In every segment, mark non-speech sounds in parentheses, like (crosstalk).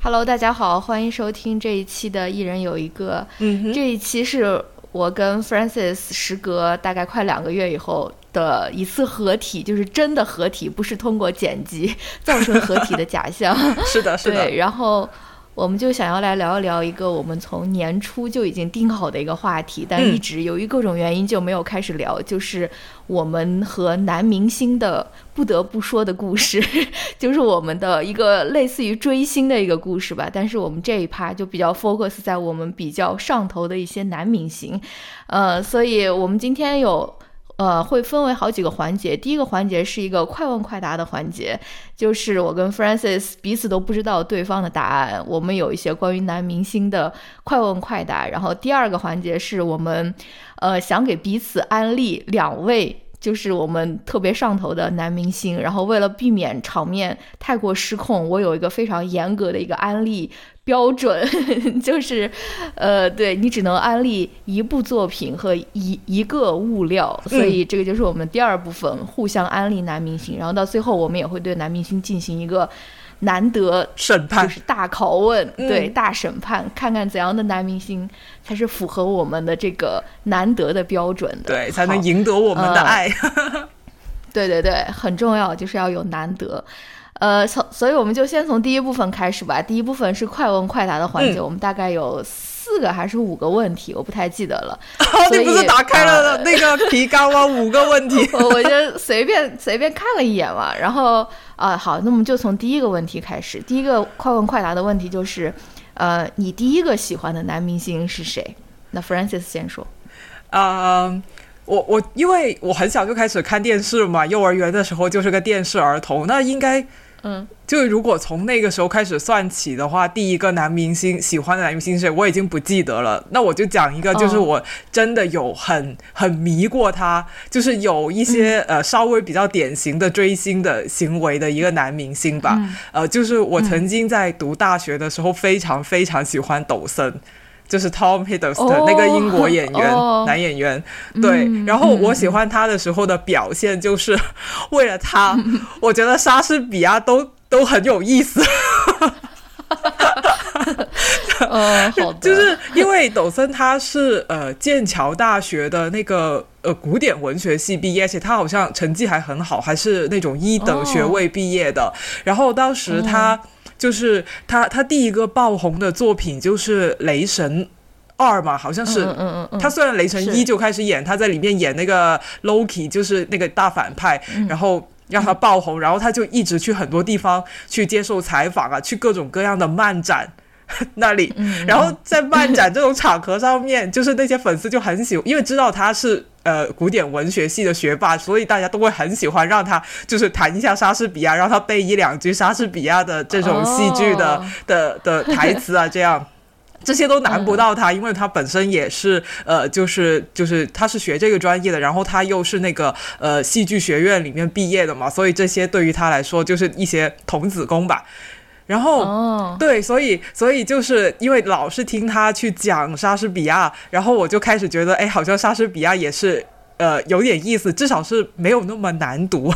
Hello，大家好，欢迎收听这一期的《一人有一个》。嗯这一期是我跟 Francis 时隔大概快两个月以后的一次合体，就是真的合体，不是通过剪辑造成合体的假象。(laughs) 是的，是的。对，然后我们就想要来聊一聊一个我们从年初就已经定好的一个话题，但嗯一直由于各种原因就没有开始聊，就是我们和男明星的不得不说的故事，(laughs) 就是我们的一个类似于追星的一个故事吧。但是我们这一趴就比较 focus 在我们比较上头的一些男明星，呃，所以我们今天有。呃，会分为好几个环节。第一个环节是一个快问快答的环节，就是我跟 Francis 彼此都不知道对方的答案，我们有一些关于男明星的快问快答。然后第二个环节是我们，呃，想给彼此安利两位。就是我们特别上头的男明星，然后为了避免场面太过失控，我有一个非常严格的一个安利标准，(laughs) 就是，呃，对你只能安利一部作品和一一个物料，所以这个就是我们第二部分，互相安利男明星，然后到最后我们也会对男明星进行一个难得审判就是大拷问，嗯对大审判，看看怎样的男明星才是符合我们的这个难得的标准的，对，才能赢得我们的呃爱。(laughs) 对对对，很重要，就是要有难得。呃，从所以我们就先从第一部分开始吧。第一部分是快问快答的环节，嗯我们大概有四个还是五个问题，我不太记得了。(laughs) 你不是打开了呃那个提纲吗？五个问题。(laughs) 我我就随便随便看了一眼嘛，然后啊、好，那我们就从第一个问题开始。第一个快问快答的问题就是，呃，你第一个喜欢的男明星是谁？那 Francis 先说。嗯，我我因为我很小就开始看电视嘛，幼儿园的时候就是个电视儿童，那应该嗯，就如果从那个时候开始算起的话，第一个男明星喜欢的男明星是谁，我已经不记得了。那我就讲一个，就是哦我真的有很很迷过他，就是有一些、嗯呃稍微比较典型的追星的行为的一个男明星吧。嗯呃，就是我曾经在读大学的时候非常非常喜欢抖森。就是 Tom Hiddleston、哦那个英国演员、哦男演员，对。嗯然后我喜欢他的时候的表现，就是为了他，(laughs) 我觉得莎士比亚都都很有意思。呃，(laughs) 好的，就是因为抖森他是呃剑桥大学的那个呃古典文学系毕业，而且他好像成绩还很好，还是那种一等学位毕业的。然后当时他就是他他第一个爆红的作品就是《雷神二》嘛，好像是。嗯嗯嗯嗯，他虽然雷神一就开始演，他在里面演那个 Loki，就是那个大反派，嗯。然后让他爆红，然后他就一直去很多地方去接受采访啊，去各种各样的漫展 (laughs) 那里，嗯然后在漫展这种场合上面，就是那些粉丝就很喜欢，因为知道他是。呃，古典文学系的学霸，所以大家都会很喜欢让他就是弹一下莎士比亚，让他背一两句莎士比亚的这种戏剧的、哦的的台词啊，这样。(laughs) 这些都难不到他，因为他本身也是呃，就是就是他是学这个专业的，然后他又是那个呃戏剧学院里面毕业的嘛，所以这些对于他来说就是一些童子功吧。然后、哦，对，所以所以就是因为老是听他去讲莎士比亚，然后我就开始觉得，哎，好像莎士比亚也是。呃，有点意思，至少是没有那么难读。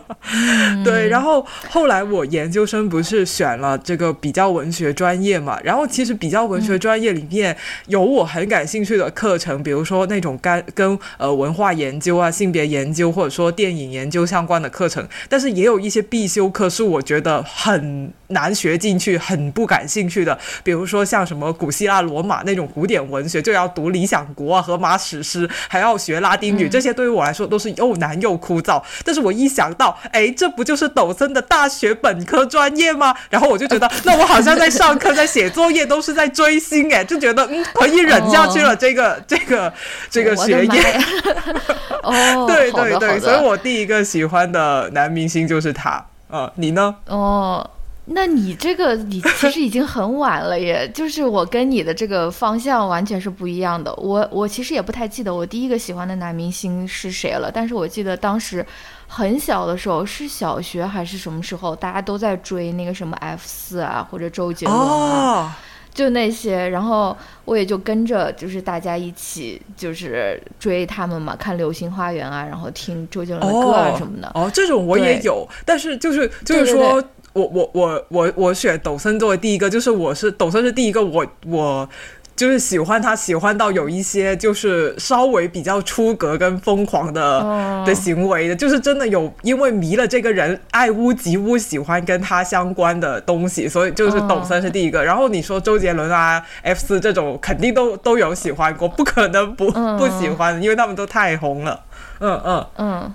(laughs) 对，然后后来我研究生不是选了这个比较文学专业嘛，然后其实比较文学专业里面有我很感兴趣的课程，比如说那种跟跟呃文化研究啊、性别研究或者说电影研究相关的课程，但是也有一些必修课是我觉得很难学进去、很不感兴趣的，(laughs) 比如说像什么古希腊、罗马那种古典文学，就要读《理想国》啊、《荷马史诗》，还要学拉丁语，这些对于我来说都是又难又枯燥。但是我一想到，哎，这不就是抖森的大学本科专业吗？然后我就觉得，那我好像在上课、在写作业都是在追星，哎，就觉得嗯可以忍下去了。这个、这个、这个学业。(laughs) 哦，对对对，所以我第一个喜欢的男明星就是他。呃，你呢？哦，那你这个你 (laughs) 其实已经很晚了耶，就是我跟你的这个方向完全是不一样的。我我其实也不太记得我第一个喜欢的男明星是谁了，但是我记得当时很小的时候，是小学还是什么时候，大家都在追那个什么 F 四啊，或者周杰伦啊。哦，就那些，然后我也就跟着，就是大家一起，就是追他们嘛，看《流星花园》啊，然后听周杰伦的歌啊什么的。哦，这种我也有，但是就是就是说。我我我我我选抖森作为第一个，就是我是抖森是第一个，我我。就是喜欢他，喜欢到有一些就是稍微比较出格跟疯狂的的行为的，就是真的有因为迷了这个人，爱屋及乌，喜欢跟他相关的东西，所以就是抖森是第一个。然后你说周杰伦啊、F 四这种，肯定都都有喜欢过，不可能不不喜欢，因为他们都太红了。嗯嗯嗯。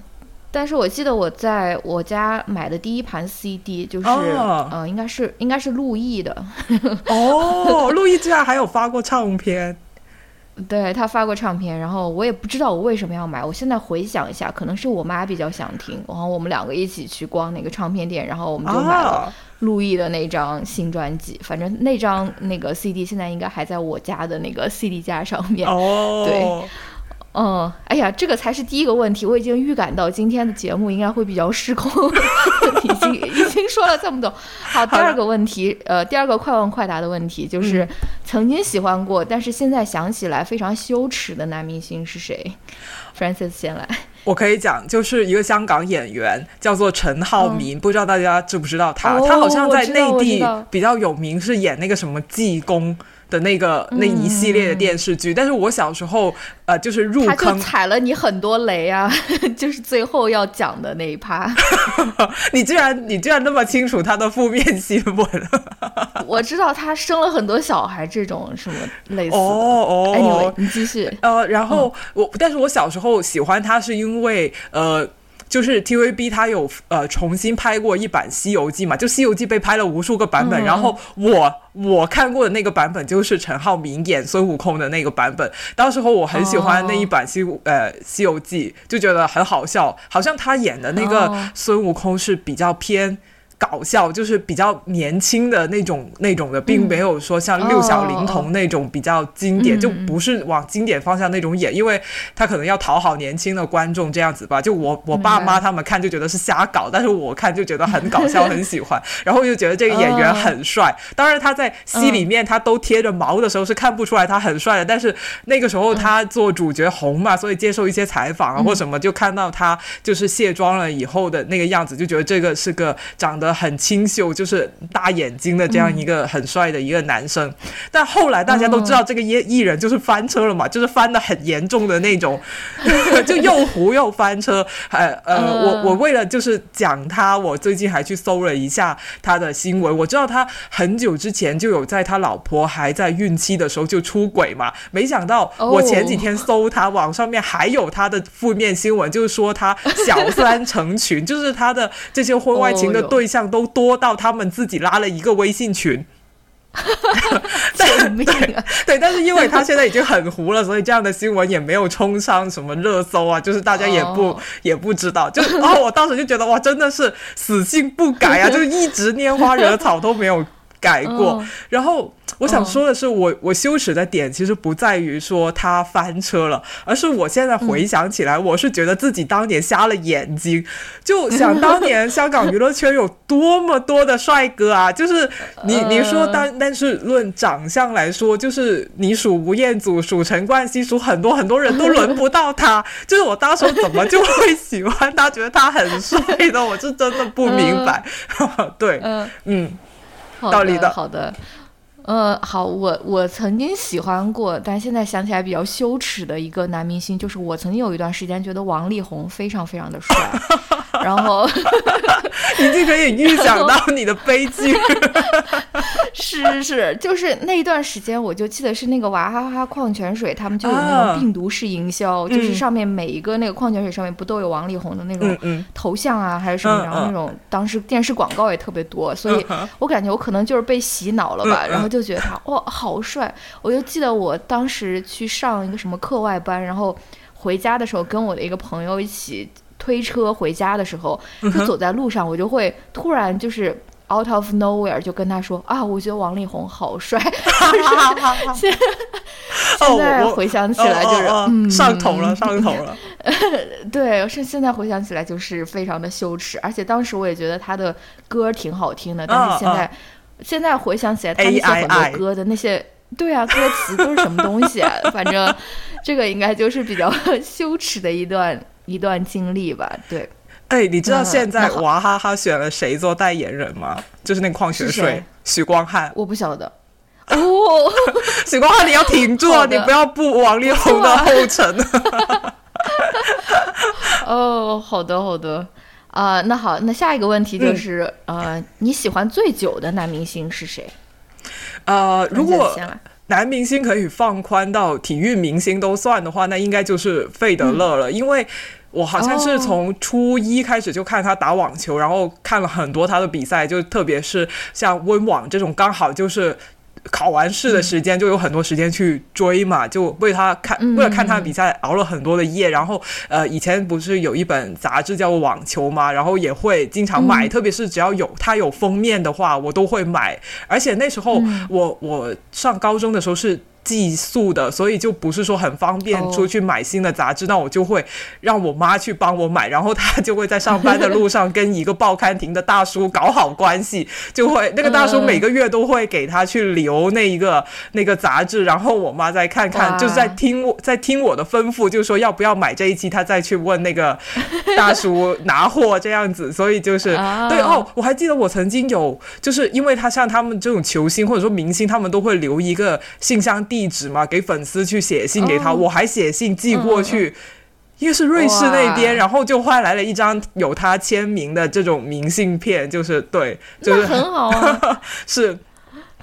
但是我记得我在我家买的第一盘 CD 就是，呃，应该是应该是陆毅的。哦，(laughs) 陆毅居然还有发过唱片。对他发过唱片，然后我也不知道我为什么要买。我现在回想一下，可能是我妈比较想听，然后我们两个一起去逛那个唱片店，然后我们就买了陆毅的那张新专辑。反正那张那个 CD 现在应该还在我家的那个 CD 架上面。哦，对。嗯，哎呀，这个才是第一个问题。我已经预感到今天的节目应该会比较失控，(laughs) 已经已经说了这么多。好，第二个问题，呃，第二个快问快答的问题就是曾经喜欢过，但是现在想起来非常羞耻的男明星是谁？Francis 先来。我可以讲，就是一个香港演员，叫做陈浩民，不知道大家知不知道他？他好像在内地比较有名，是演那个什么济公。的那个那一系列的电视剧，但是我小时候呃，就是入坑，他就踩了你很多雷啊，(laughs) 就是最后要讲的那一趴。(laughs) 你居然你居然那么清楚他的负面新闻？(laughs) 我知道他生了很多小孩，这种什么类似。哦哦，哎，你继续。呃，然后我，但是我小时候喜欢他是因为呃。就是 TVB 它有呃重新拍过一版《西游记》嘛，就《西游记》被拍了无数个版本，然后我我看过的那个版本就是陈浩民演孙悟空的那个版本。当时候我很喜欢那一版西呃《西游记》，就觉得很好笑，好像他演的那个孙悟空是比较偏。搞笑就是比较年轻的那种那种的，并没有说像六小龄童那种比较经典，就不是往经典方向那种演，因为他可能要讨好年轻的观众这样子吧。就我我爸妈他们看就觉得是瞎搞，但是我看就觉得很搞笑，很喜欢。然后又觉得这个演员很帅。当然他在戏里面他都贴着毛的时候是看不出来他很帅的，但是那个时候他做主角红嘛，所以接受一些采访啊或什么，就看到他就是卸妆了以后的那个样子，就觉得这个是个长得。很清秀，就是大眼睛的这样一个很帅的一个男生，但后来大家都知道这个艺艺人就是翻车了嘛，就是翻的很严重的那种，(laughs) 就又糊又翻车。呃呃，我我为了就是讲他，我最近还去搜了一下他的新闻，我知道他很久之前就有在他老婆还在孕期的时候就出轨嘛，没想到我前几天搜他网上面还有他的负面新闻，就是说他小三成群，就是他的这些婚外情的对象。都多到他们自己拉了一个微信群，(laughs) 对 (laughs) 对，但是因为他现在已经很糊了，所以这样的新闻也没有冲上什么热搜啊，就是大家也不也不知道，就 (laughs) 哦，我当时就觉得哇，真的是死性不改啊，就是一直拈花惹草都没有改过，然后。我想说的是，我我羞耻的点其实不在于说他翻车了，而是我现在回想起来，我是觉得自己当年瞎了眼睛。就想当年香港娱乐圈有多么多的帅哥啊！就是 (laughs) 你你说单但是论长相来说，就是你数吴彦祖、数陈冠希、数很多很多人都轮不到他。就是我当时怎么就会喜欢他，觉得他很帅的，我是真的不明白。(laughs) 对，嗯嗯，道理的，好的。呃，好，我我曾经喜欢过，但现在想起来比较羞耻的一个男明星，就是我曾经有一段时间觉得王力宏非常非常的帅，(laughs) 然后 (laughs) 你就可以预想到你的悲剧。(laughs) 是是是，就是那一段时间，我就记得是那个娃哈哈矿泉水，他们就有那种病毒式营销，就是上面每一个那个矿泉水上面不都有王力宏的那种头像啊，还是什么，然后那种当时电视广告也特别多，所以我感觉我可能就是被洗脑了吧，然后。就觉得他哇好帅，我就记得我当时去上一个什么课外班，然后回家的时候跟我的一个朋友一起推车回家的时候，就走在路上，我就会突然就是 out of nowhere 就跟他说啊，我觉得王力宏好帅。现 (laughs) 现在回想起来就是嗯上头了上头了。(laughs) 对，是现在回想起来就是非常的羞耻，而且当时我也觉得他的歌挺好听的，但是现在。现在回想起来，他那些很多歌的那些，对啊，歌词都是什么东西啊？(laughs) 反正这个应该就是比较羞耻的一段一段经历吧。对，哎，你知道嗯现在娃哈哈选了谁做代言人吗？就是那个矿泉水许光汉。我不晓得。(laughs) 哦，许光汉，你要挺住啊，(laughs) 你不要步王力宏的后尘。(laughs) 哦，好的好的，啊、那好，那下一个问题嗯就是，呃，你喜欢最久的男明星是谁？呃，如果男明星可以放宽到体育明星都算的话，那应该就是费德勒了，因为。我好像是哦从初一开始就看他打网球，然后看了很多他的比赛，就特别是像温网这种，刚好就是考完试的时间，就有很多时间去追嘛，就为他看，嗯为了看他的比赛熬了很多的夜。然后呃，以前不是有一本杂志叫《网球》嘛，然后也会经常买，嗯特别是只要有它有封面的话，我都会买。而且那时候嗯我我上高中的时候是。寄宿的，所以就不是说很方便哦。出去买新的杂志，那我就会让我妈去帮我买，然后她就会在上班的路上跟一个报刊亭的大叔搞好关系，就会那个大叔嗯每个月都会给他去留那一个 (laughs) 那个杂志，然后我妈再看看，哇。就是在听我在听我的吩咐，就说要不要买这一期，她再去问那个 (laughs) 大叔拿货这样子，所以就是、啊。对哦，我还记得我曾经有，就是因为他像他们这种球星或者说明星，他们都会留一个信箱地址嘛，给粉丝去写信给他，哦我还写信寄过去。因为是瑞士那边，然后就换来了一张有他签名的这种明信片，就是对，就是很好啊。(laughs) 是，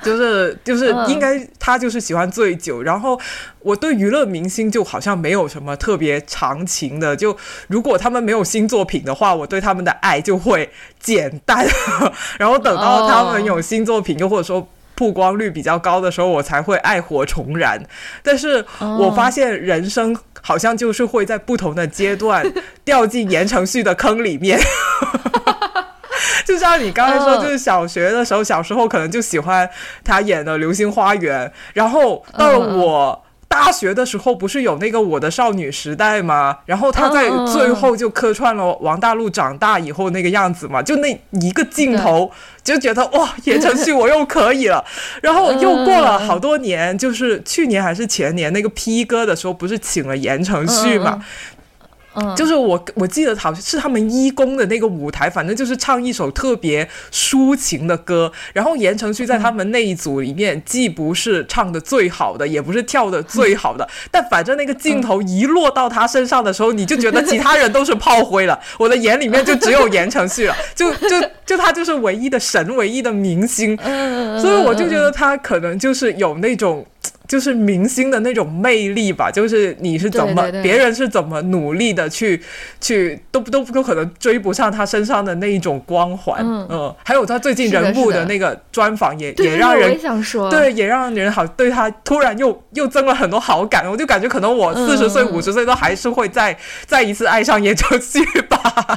就是就是嗯应该他就是喜欢醉酒，然后我对娱乐明星就好像没有什么特别长情的，就如果他们没有新作品的话，我对他们的爱就会简单，(laughs) 然后等到他们有新作品，又或者说。曝光率比较高的时候，我才会爱火重燃。但是我发现人生好像就是会在不同的阶段 (laughs) 掉进言承旭的坑里面。(laughs) 就像你刚才说，嗯就是小学的时候，小时候可能就喜欢他演的《流星花园》，然后到了我。大学的时候不是有那个《我的少女时代》吗？然后他在最后就客串了王大陆长大以后那个样子嘛，就那一个镜头就觉得哇，言承旭我又可以了。(laughs) 然后又过了好多年，就是去年还是前年那个 P 哥的时候，不是请了言承旭嘛？嗯，就是我我记得好像是他们一公的那个舞台，反正就是唱一首特别抒情的歌。然后言承旭在他们那一组里面，既不是唱的最好的，也不是跳的最好的，(laughs) 但反正那个镜头一落到他身上的时候，你就觉得其他人都是炮灰了。我的眼里面就只有言承旭了，就就就他就是唯一的神，唯一的明星。嗯，所以我就觉得他可能就是有那种。就是明星的那种魅力吧，就是你是怎么，对对对别人是怎么努力的去去，都都都可能追不上他身上的那一种光环。嗯还有他最近人物的那个专访也也让人也想说，对，也让人好对他突然又又增了很多好感。我就感觉可能我四十岁、嗯五十岁都还是会再再一次爱上言承旭吧。(laughs)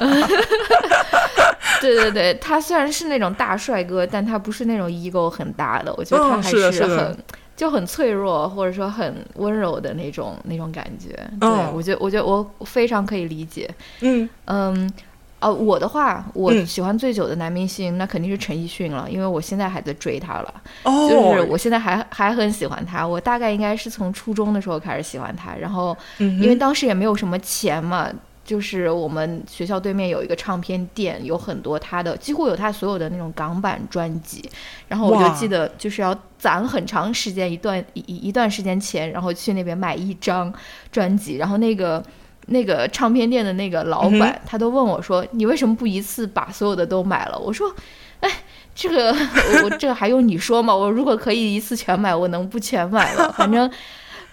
对对对，他虽然是那种大帅哥，但他不是那种 ego 很大的，我觉得他嗯还是的是的很。就很脆弱，或者说很温柔的那种那种感觉。对、嗯我觉得，我觉得我非常可以理解。嗯嗯，呃，我的话，我嗯喜欢最久的男明星，那肯定是陈奕迅了，因为我现在还在追他了。哦，就是我现在还还很喜欢他，我大概应该是从初中的时候开始喜欢他，然后因为当时也没有什么钱嘛，就是我们学校对面有一个唱片店，有很多他的，几乎有他所有的那种港版专辑，然后我就记得就是要攒很长时间一段一一一段时间钱，然后去那边买一张专辑，然后那个。那个唱片店的那个老板，他都问我说：“你为什么不一次把所有的都买了？”我说：“哎，这个 (laughs) 我我这个还用你说吗？我如果可以一次全买，我能不全买吗？反正。”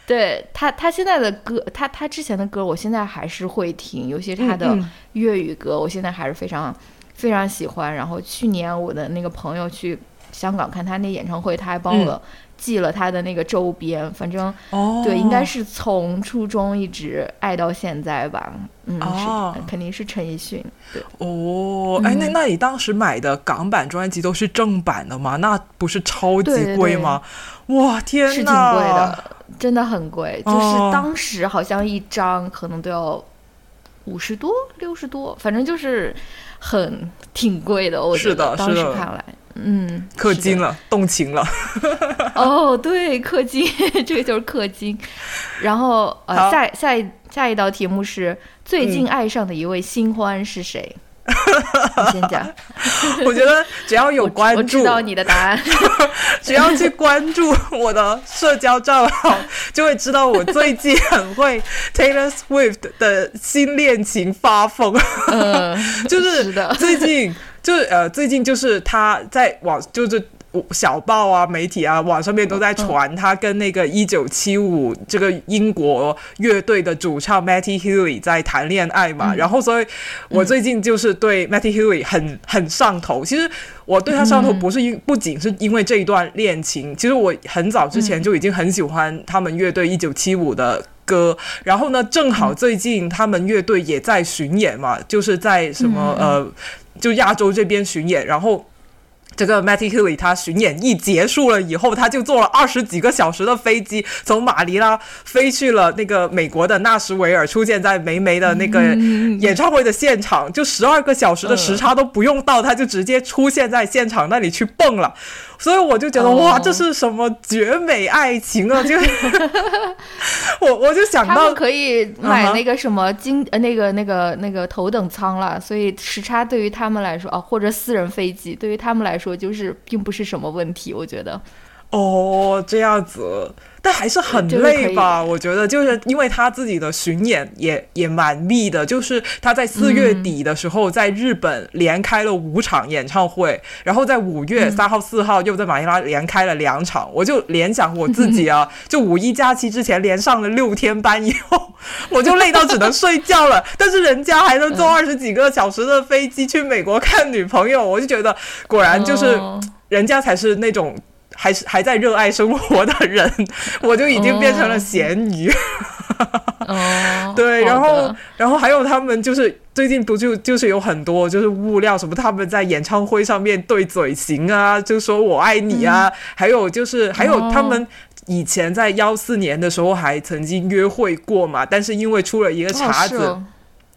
对他，他现在的歌，他他之前的歌，我现在还是会听，尤其他的粤语歌，我现在还是非常非常喜欢。然后去年我的那个朋友去香港看他那演唱会，他还帮我寄了他的那个周边，反正哦，对，应该是从初中一直爱到现在吧。嗯，哦是肯定是陈奕迅。对，哦，哎，那嗯那你当时买的港版专辑都是正版的吗？那不是超级贵吗？哇，天是挺呐，贵的，真的很贵。就是哦当时好像一张可能都要五十多、六十多，反正就是很挺贵的。我觉是的得当时看来，嗯，氪金了，动情了。(laughs) 哦，对，氪金，(laughs) 这个就是氪金。然后呃，下下一下一道题目是最近嗯爱上的一位新欢是谁？你 (laughs) 先讲。(laughs) 我觉得只要有关注，我知道你的答案。(laughs) 只要去关注我的社交账号，就会知道我最近很会 Taylor Swift 的新恋情发疯。嗯，就是最近，就是呃，最近就是他在网，就是小报啊、媒体啊、网上面都在传他跟那个一九七五这个英国乐队的主唱 Matty Healy 在谈恋爱嘛。然后，所以我最近就是对 Matty Healy 很很上头。其实我对他上头不是因不仅是因为这一段恋情，其实我很早之前就已经很喜欢他们乐队一九七五的歌。然后呢，正好最近他们乐队也在巡演嘛，就是在什么呃，就亚洲这边巡演，然后。这个 Matty Healy 他巡演一结束了以后，他就坐了二十几个小时的飞机，从马尼拉飞去了那个美国的纳什维尔，出现在梅梅的那个演唱会的现场，就十二个小时的时差都不用到，他就直接出现在现场那里去蹦了。所以我就觉得哇，这是什么绝美爱情啊！就 (laughs) 我我就想到可以买那个什么经呃那个那个那个头等舱了，所以时差对于他们来说啊，或者私人飞机对于他们来说就是并不是什么问题，我觉得。哦，这样子。但还是很累吧？我觉得就是因为他自己的巡演也也蛮密的，就是他在四月底的时候在日本连开了五场演唱会，然后在五月三号、四号又在马尼拉连开了两场。我就联想我自己啊，就五一假期之前连上了六天班以后，(laughs) 我就累到只能睡觉了。(laughs) 但是人家还能坐二十几个小时的飞机去美国看女朋友，我就觉得果然就是人家才是那种。还是还在热爱生活的人，(laughs) 我就已经变成了咸鱼。哦，(laughs) 对，然后，然后还有他们就是最近不就就是有很多就是物料什么，他们在演唱会上面对嘴型啊，就说我爱你啊，还有就是还有他们以前在幺四年的时候还曾经约会过嘛，但是因为出了一个茬子。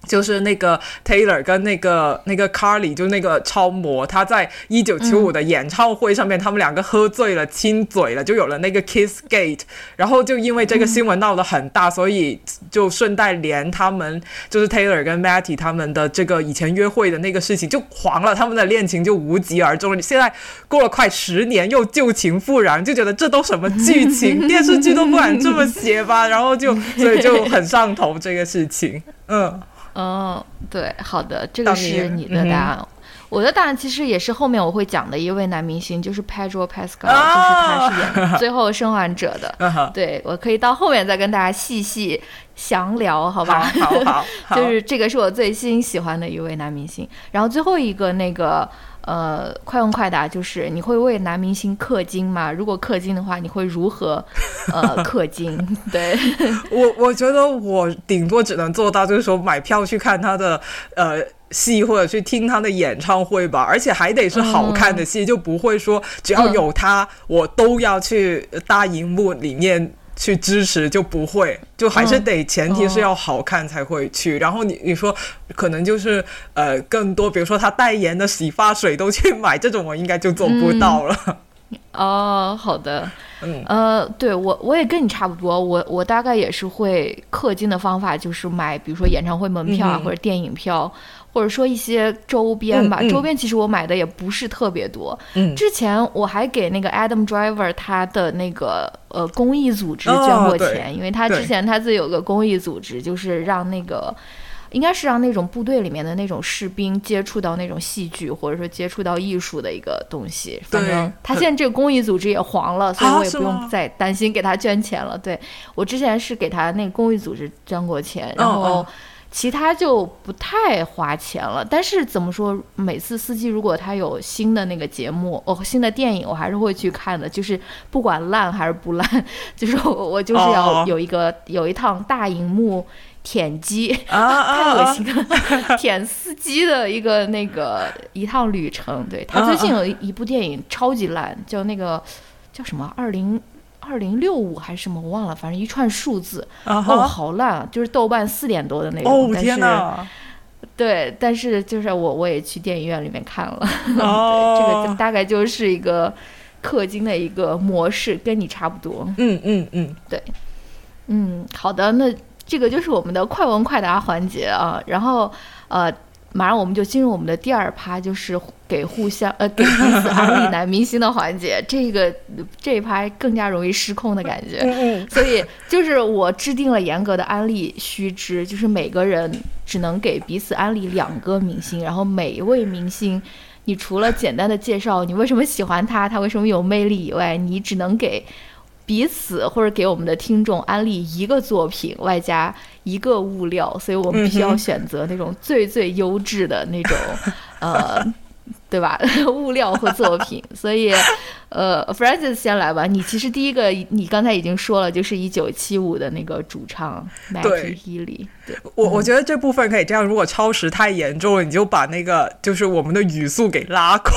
就是那个 Taylor 跟那个那个 Carly，就那个超模，他在一九七五的演唱会上面，他们两个喝醉了，亲嘴了，就有了那个 Kiss Gate。然后就因为这个新闻闹得很大，所以就顺带连他们就是 Taylor 跟 Matty 他们的这个以前约会的那个事情就黄了，他们的恋情就无疾而终。现在过了快十年，又旧情复燃，就觉得这都什么剧情，(laughs) 电视剧都不敢这么写吧？然后就所以就很上头这个事情，嗯。嗯，对，好的，这个是你的答案。我的答案其实也是后面我会讲的一位男明星，就是 Pedro Pascal，就是他是演《(laughs) 最后生还者》(laughs) 的。对，我可以到后面再跟大家细细详聊，好吧？好，(laughs) 好，就是这个是我最新喜欢的一位男明星。然后最后一个那个。呃，快问快答，就是你会为男明星氪金吗？如果氪金的话，你会如何呃 (laughs) 氪金？(laughs) 对我，我觉得我顶多只能做到，就是说买票去看他的呃戏，或者去听他的演唱会吧。而且还得是好看的戏，就不会说只要有他，我都要去大荧幕里面。去支持就不会，就还是得前提是要好看才会去。然后你你说可能就是呃更多，比如说他代言的洗发水都去买，这种我应该就做不到了。哦，好的，嗯呃，对我我也跟你差不多，我我大概也是会氪金的方法，就是买比如说演唱会门票啊或者电影票。或者说一些周边吧，周边其实我买的也不是特别多。嗯，之前我还给那个 Adam Driver 他的那个呃公益组织捐过钱，因为他之前他自己有个公益组织，就是让那个应该是让那种部队里面的那种士兵接触到那种戏剧，或者说接触到艺术的一个东西。反正他现在这个公益组织也黄了，所以我也不用再担心给他捐钱了。对我之前是给他那个公益组织捐过钱，然后。其他就不太花钱了，但是怎么说，每次司机如果他有新的那个节目哦，新的电影，我还是会去看的，就是不管烂还是不烂，就是我我就是要有一个有一趟大荧幕舔机，太恶心了，舔司机的一个那个一趟旅程。对他最近有一部电影超级烂，叫那个叫什么二零。二零六五还是什么我忘了，反正一串数字哦，好烂啊！就是豆瓣四点多的那种，但是 (laughs) 对，但是就是我我也去电影院里面看了，(laughs) 这个大概就是一个氪金的一个模式，跟你差不多。嗯嗯嗯，对，嗯，好的，那这个就是我们的快问快答环节啊，然后呃。马上我们就进入我们的第二趴，就是给互相呃 (laughs) 给彼此安利男明星的环节。这个这一趴更加容易失控的感觉，嗯所以就是我制定了严格的安利须知，就是每个人只能给彼此安利两个明星，然后每一位明星，你除了简单的介绍你为什么喜欢他，他为什么有魅力以外，你只能给。彼此或者给我们的听众安利一个作品，外加一个物料，所以我们必须要选择那种最最优质的那种，(laughs) 呃，对吧？(laughs) 物料和作品。(laughs) 所以，呃，Francis 先来吧。你其实第一个，你刚才已经说了，就是一九七五的那个主唱 Matty Healy。对，我我觉得这部分可以这样，如果超时太严重了，你就把那个就是我们的语速给拉快。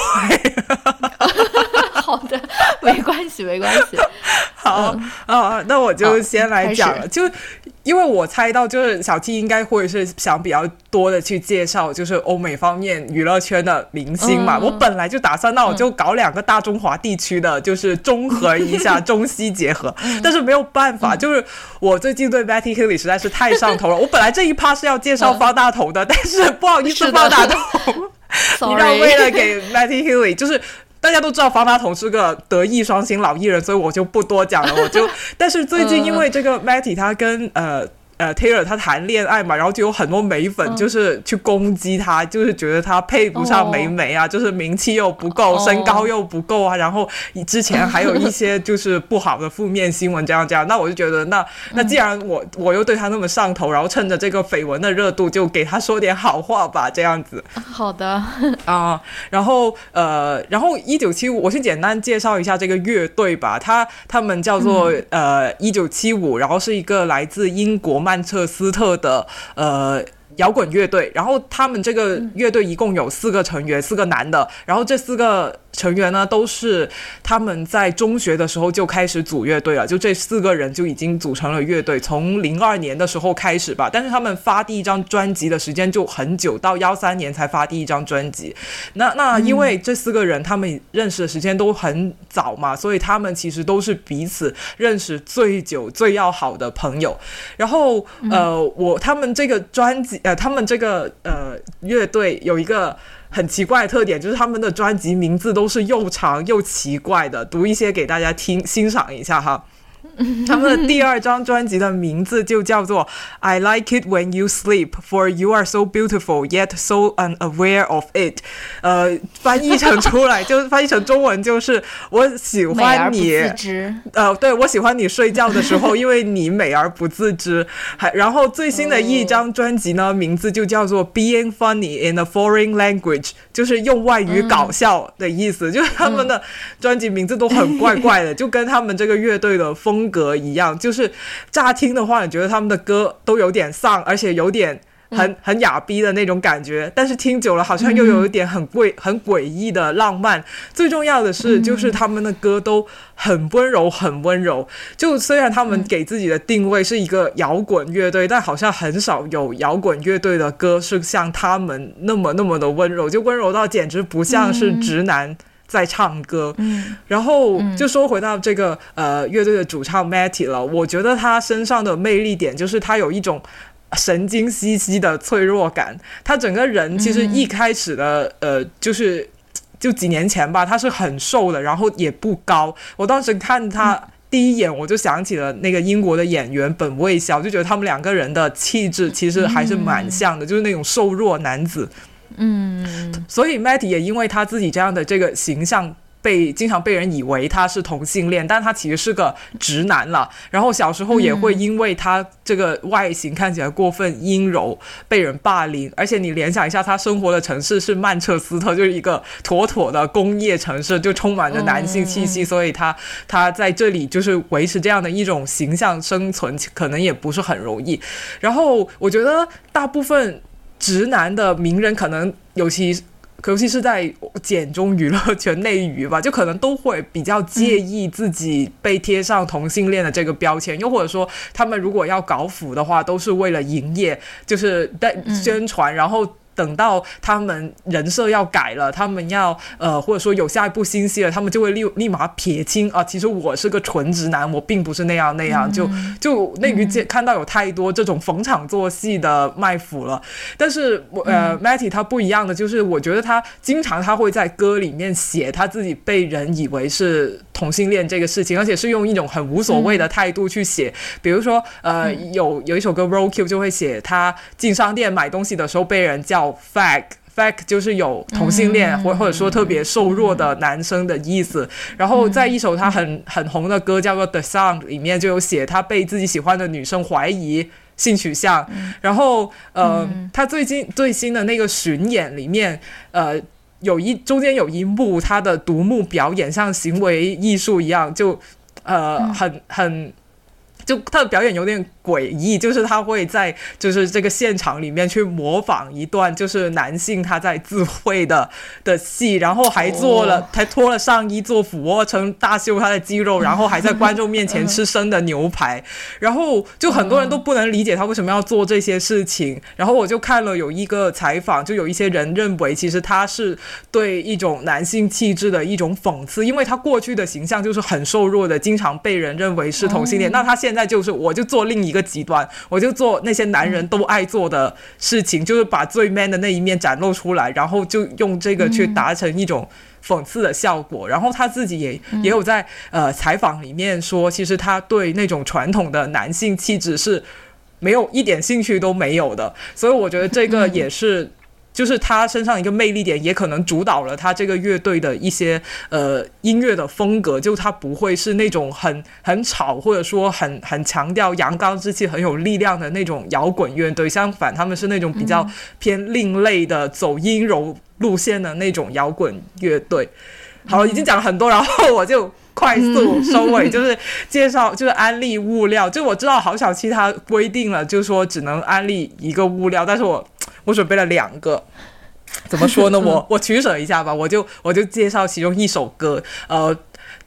好的，没关系，没关系。(laughs) 好啊，那我就先来讲了。就因为我猜到，就是小 T 应该会是想比较多的去介绍，就是欧美方面娱乐圈的明星嘛。我本来就打算，那我就搞两个大中华地区的，就是综合一下，(laughs) 中西结合。但是没有办法，就是我最近对 Matty h i l l y 实在是太上头了。我本来这一趴是要介绍方大同的，但是不好意思，方大同，(laughs) 你知道，为了给 Matty h e l l y 就是。大家都知道方大同是个德艺双馨老艺人，所以我就不多讲了。我就，但是最近因为这个 Matty 他跟呃。呃，Taylor 他谈恋爱嘛，然后就有很多美粉就是去攻击他，就是觉得他配不上美美啊，就是名气又不够，身高又不够啊，然后之前还有一些就是不好的负面新闻，这样这样。那我就觉得，那那既然我我又对他那么上头，然后趁着这个绯闻的热度，就给他说点好话吧，这样子。(laughs) 好的啊，然后呃，然后一九七五，我先简单介绍一下这个乐队吧，他他们叫做呃一九七五，然后是一个来自英国。曼彻斯特的呃摇滚乐队，然后他们这个乐队一共有四个成员，四个男的，然后这四个。成员呢都是他们在中学的时候就开始组乐队了，就这四个人就已经组成了乐队，从零二年的时候开始吧。但是他们发第一张专辑的时间就很久，到幺三年才发第一张专辑。那那因为这四个人他们认识的时间都很早嘛，所以他们其实都是彼此认识最久、最要好的朋友。然后呃，我他们这个专辑呃，他们这个呃乐队有一个。很奇怪的特点就是他们的专辑名字都是又长又奇怪的，读一些给大家听欣赏一下哈。(laughs) 他们的第二张专辑的名字就叫做《I Like It When You Sleep》，For You Are So Beautiful Yet So Unaware of It。呃，翻译成出来就 (laughs) 翻译成中文就是我喜欢你，呃，对我喜欢你睡觉的时候，因为你美而不自知。还然后最新的一张专辑呢，名字就叫做《Being Funny in a Foreign Language》，就是用外语搞笑的意思。就是他们的专辑名字都很怪怪的，就跟他们这个乐队的风。风格一样，就是乍听的话，你觉得他们的歌都有点丧，而且有点很很哑逼的那种感觉。但是听久了，好像又有一点很诡很诡异的浪漫。最重要的是，就是他们的歌都很温柔，很温柔。就虽然他们给自己的定位是一个摇滚乐队，但好像很少有摇滚乐队的歌是像他们那么那么的温柔，就温柔到简直不像是直男。在唱歌，嗯，然后就说回到这个呃乐队的主唱 Matty 了，我觉得他身上的魅力点就是他有一种神经兮兮的脆弱感。他整个人其实一开始的呃就是就几年前吧，他是很瘦的，然后也不高。我当时看他第一眼，我就想起了那个英国的演员本卫肖，就觉得他们两个人的气质其实还是蛮像的，就是那种瘦弱男子。嗯，所以 Matty 也因为他自己这样的这个形象，被经常被人以为他是同性恋，但他其实是个直男了。然后小时候也会因为他这个外形看起来过分阴柔，被人霸凌。而且你联想一下，他生活的城市是曼彻斯特，就是一个妥妥的工业城市，就充满着男性气息。所以他他在这里就是维持这样的一种形象生存，可能也不是很容易。然后我觉得大部分。直男的名人可能，尤其尤其是在简中娱乐圈内娱吧，就可能都会比较介意自己被贴上同性恋的这个标签，又或者说，他们如果要搞腐的话，都是为了营业，就是在宣传，然后等到他们人设要改了，他们要呃或者说有下一部新戏了，他们就会立立马撇清啊，其实我是个纯直男，我并不是那样那样，就就内娱界看到有太多这种逢场作戏的卖腐了。但是我呃 Matty 他不一样的，就是我觉得他经常他会在歌里面写他自己被人以为是同性恋这个事情，而且是用一种很无所谓的态度去写。比如说呃有有一首歌 Roll Q 就会写他进商店买东西的时候被人叫 fag，fag 就是有同性恋或或者说特别瘦弱的男生的意思。然后在一首他很很红的歌叫做 The Song 里面就有写他被自己喜欢的女生怀疑。性取向，然后呃，他最近最新的那个巡演里面，呃，有一中间有一幕，他的独幕表演像行为艺术一样，就呃，很很。就他的表演有点诡异，就是他会在就是这个现场里面去模仿一段就是男性他在自慰的的戏，然后还做了还脱了上衣做俯卧撑大秀他的肌肉，然后还在观众面前吃生的牛排，然后就很多人都不能理解他为什么要做这些事情。然后我就看了有一个采访，就有一些人认为其实他是对一种男性气质的一种讽刺，因为他过去的形象就是很瘦弱的，经常被人认为是同性恋。那他现现在就是，我就做另一个极端，我就做那些男人都爱做的事情，就是把最 man 的那一面展露出来，然后就用这个去达成一种讽刺的效果。然后他自己也也有在呃采访里面说，其实他对那种传统的男性气质是没有一点兴趣都没有的。所以我觉得这个也是。就是他身上一个魅力点，也可能主导了他这个乐队的一些呃音乐的风格。就他不会是那种很很吵，或者说很很强调阳刚之气、很有力量的那种摇滚乐队。相反，他们是那种比较偏另类的、走阴柔路线的那种摇滚乐队。好，已经讲了很多，然 (laughs) 后我就快速收尾，就是介绍，就是安利物料。就我知道好小七他规定了，就是说只能安利一个物料，但是我。我准备了两个，怎么说呢？我我取舍一下吧，我就我就介绍其中一首歌，呃，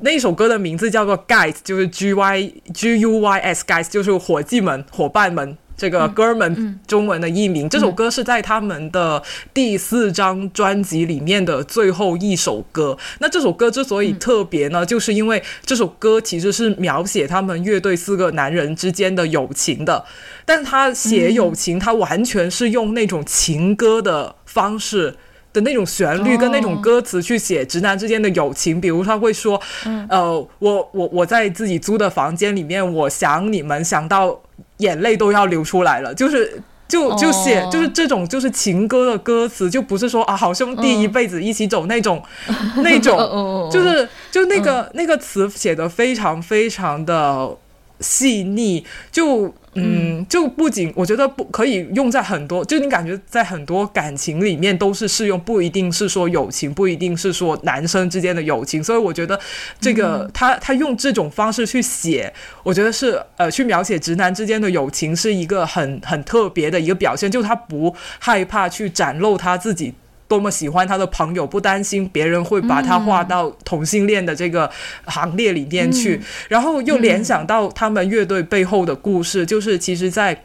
那一首歌的名字叫做 Guys，就是 G Y G U Y S Guys，就是伙计们、伙伴们。这个哥们中文的译名，这首歌是在他们的第四张专辑里面的最后一首歌。那这首歌之所以特别呢，就是因为这首歌其实是描写他们乐队四个男人之间的友情的，但他写友情，他完全是用那种情歌的方式的那种旋律跟那种歌词去写直男之间的友情。比如他会说，呃，我我我在自己租的房间里面，我想你们想到。眼泪都要流出来了，就是就就写就是这种就是情歌的歌词，就不是说啊好兄弟一辈子一起走那种 (laughs) 那种，就是就那个那个词写的非常非常的细腻，就。嗯，就不仅我觉得不可以用在很多，就你感觉在很多感情里面都是适用，不一定是说友情，不一定是说男生之间的友情，所以我觉得这个他他用这种方式去写，我觉得是呃去描写直男之间的友情是一个很很特别的一个表现，就他不害怕去展露他自己。多么喜欢他的朋友，不担心别人会把他划到同性恋的这个行列里面去，然后又联想到他们乐队背后的故事，就是其实，在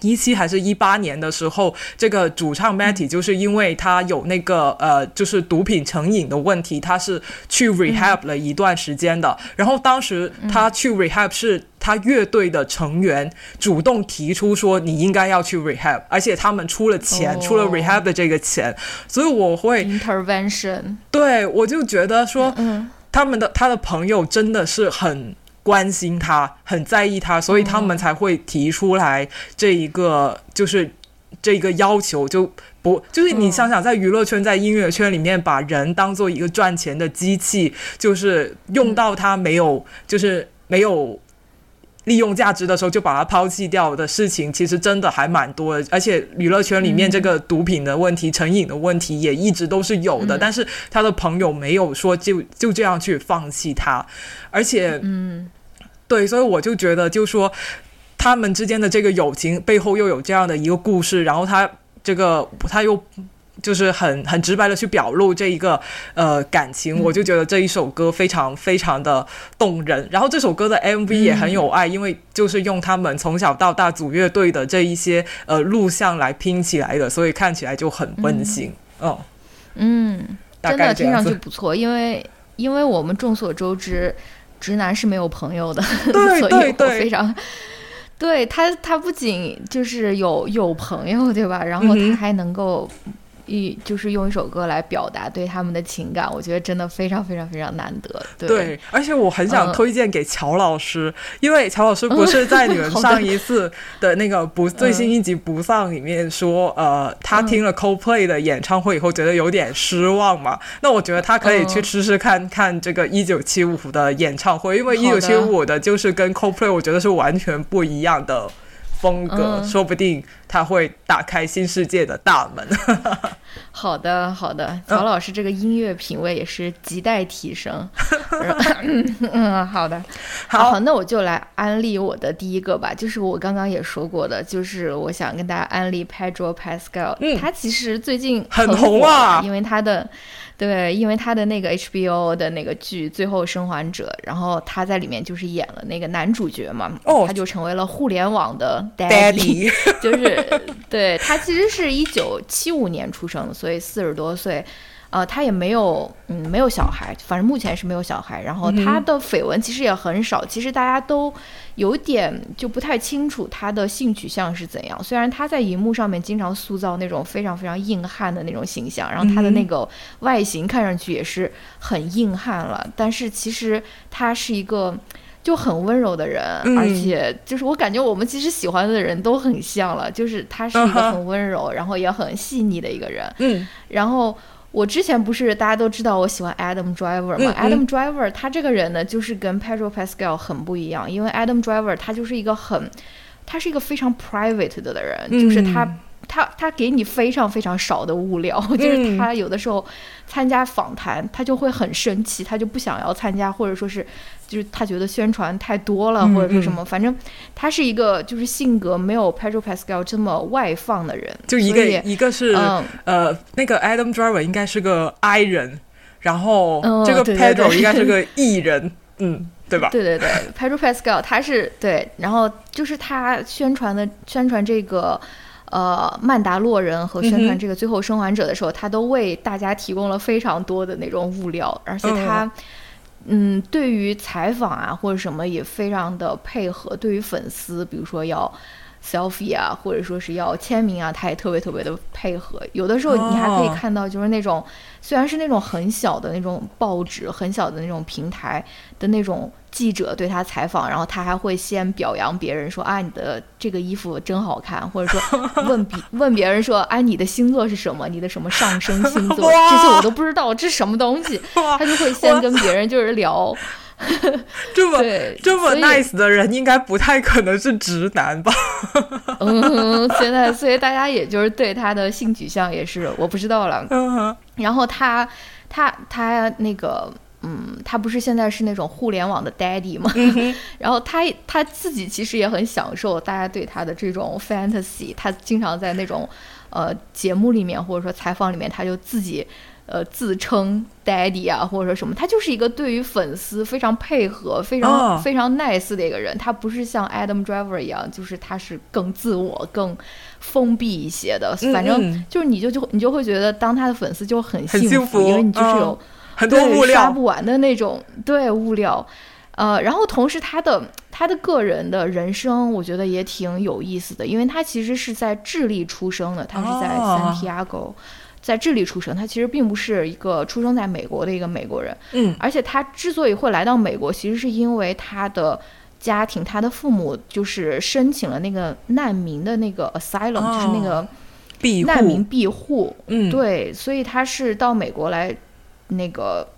一七还是一八年的时候，这个主唱 Matty 就是因为他有那个呃，就是毒品成瘾的问题，他是去 rehab 了一段时间的，然后当时他去 rehab 是。他乐队的成员主动提出说：“你应该要去 rehab，而且他们出了钱，出了 rehab 的这个钱，所以我会 intervention。对我就觉得说，他们的他的朋友真的是很关心他，很在意他，所以他们才会提出来这一个就是这一个要求，就不就是你想想，在娱乐圈，在音乐圈里面，把人当做一个赚钱的机器，就是用到他没有，就是没有。”利用价值的时候就把它抛弃掉的事情，其实真的还蛮多的。而且娱乐圈里面这个毒品的问题、成瘾的问题也一直都是有的。但是他的朋友没有说就就这样去放弃他，而且，嗯，对，所以我就觉得，就说他们之间的这个友情背后又有这样的一个故事，然后他这个他又。就是很很直白的去表露这一个呃感情，我就觉得这一首歌非常非常的动人。然后这首歌的 MV 也很有爱，因为就是用他们从小到大组乐队的这一些呃录像来拼起来的，所以看起来就很温馨。嗯嗯，真的听上去不错，因为因为我们众所周知，直男是没有朋友的，(laughs) 所以我非常。对他，他不仅就是有有朋友，对吧？然后他还能够。一就是用一首歌来表达对他们的情感，我觉得真的非常非常非常难得。对，而且我很想推荐给乔老师，因为乔老师不是在你们 (laughs) 上一次的那个不最新一集《不丧》里面说，呃，他听了 Coldplay 的演唱会以后觉得有点失望嘛？那我觉得他可以去试试看看这个一九七五的演唱会，因为一九七五的就是跟 Coldplay 我觉得是完全不一样的。风格说不定他会打开新世界的大门。好的，好的，曹老师这个音乐品味也是亟待提升。(laughs) 嗯，好的，好，那我就来安利我的第一个吧，就是我刚刚也说过的，就是我想跟大家安利 Pedro Pascal。嗯，他其实最近很红啊，因为他的。对，因为他的那个 HBO 的那个剧《最后生还者》，然后他在里面就是演了那个男主角嘛，他就成为了互联网的 Daddy，(laughs) 就是 (laughs) 对他其实是一九七五年出生的，所以四十多岁。呃，他也没有，嗯，没有小孩，反正目前是没有小孩。然后他的绯闻其实也很少，其实大家都有点就不太清楚他的性取向是怎样。虽然他在荧幕上面经常塑造那种非常非常硬汉的那种形象，然后他的那个外形看上去也是很硬汉了，但是其实他是一个就很温柔的人，而且就是我感觉我们其实喜欢的人都很像了，就是他是一个很温柔，然后也很细腻的一个人。嗯，然后。我之前不是大家都知道我喜欢 Adam Driver 吗？Adam Driver 他这个人呢，就是跟 Pedro Pascal 很不一样，因为 Adam Driver 他就是一个很，他是一个非常 private 的的人，就是他他他给你非常非常少的物料，就是他有的时候参加访谈，他就会很生气，他就不想要参加，或者说是。就是他觉得宣传太多了，或者是什么，反正他是一个就是性格没有 Pedro Pascal 这么外放的人。就一个一个是呃，那个 Adam Driver 应该是个 I 人，然后这个 Pedro 应该是个 E 人，(laughs) 嗯，对吧？对对对，Pedro Pascal 他是对，然后就是他宣传的宣传这个呃曼达洛人和宣传这个最后生还者的时候，他都为大家提供了非常多的那种物料，而且他。嗯，嗯对于采访啊或者什么也非常的配合。对于粉丝，比如说要 selfie 啊，或者说是要签名啊，他也特别特别的配合。有的时候你还可以看到，就是那种。虽然是那种很小的那种报纸、很小的那种平台的那种记者对他采访，然后他还会先表扬别人说：“啊，你的这个衣服真好看。”或者说 (laughs) 问别问别人说：“哎，你的星座是什么？你的什么上升星座？(laughs) 这些我都不知道，这是什么东西？(laughs) ”他就会先跟别人就是聊。(laughs) 这么这么 nice 的人，应该不太可能是直男吧？嗯，(laughs) 现在所以大家也就是对他的性取向也是我不知道了。嗯，然后他他他那个嗯，他不是现在是那种互联网的 daddy 吗？然后他他自己其实也很享受大家对他的这种 fantasy，他经常在那种呃节目里面或者说采访里面，他就自己。呃，自称 daddy 啊，或者说什么，他就是一个对于粉丝非常配合、非常非常 nice 的一个人。他不是像 Adam Driver 一样，就是他是更自我、更封闭一些的。反正就是你就就你就会觉得当他的粉丝就很幸福，因为你就是有很多物料刷不完的那种对物料。呃，然后同时他的他的个人的人生，我觉得也挺有意思的，因为他其实是在智利出生的，他是在 Santiago。在智利出生，他其实并不是一个出生在美国的一个美国人。嗯，而且他之所以会来到美国，其实是因为他的家庭，他的父母就是申请了那个难民的那个 asylum，就是那个难民庇护。嗯，对，所以他是到美国来那个。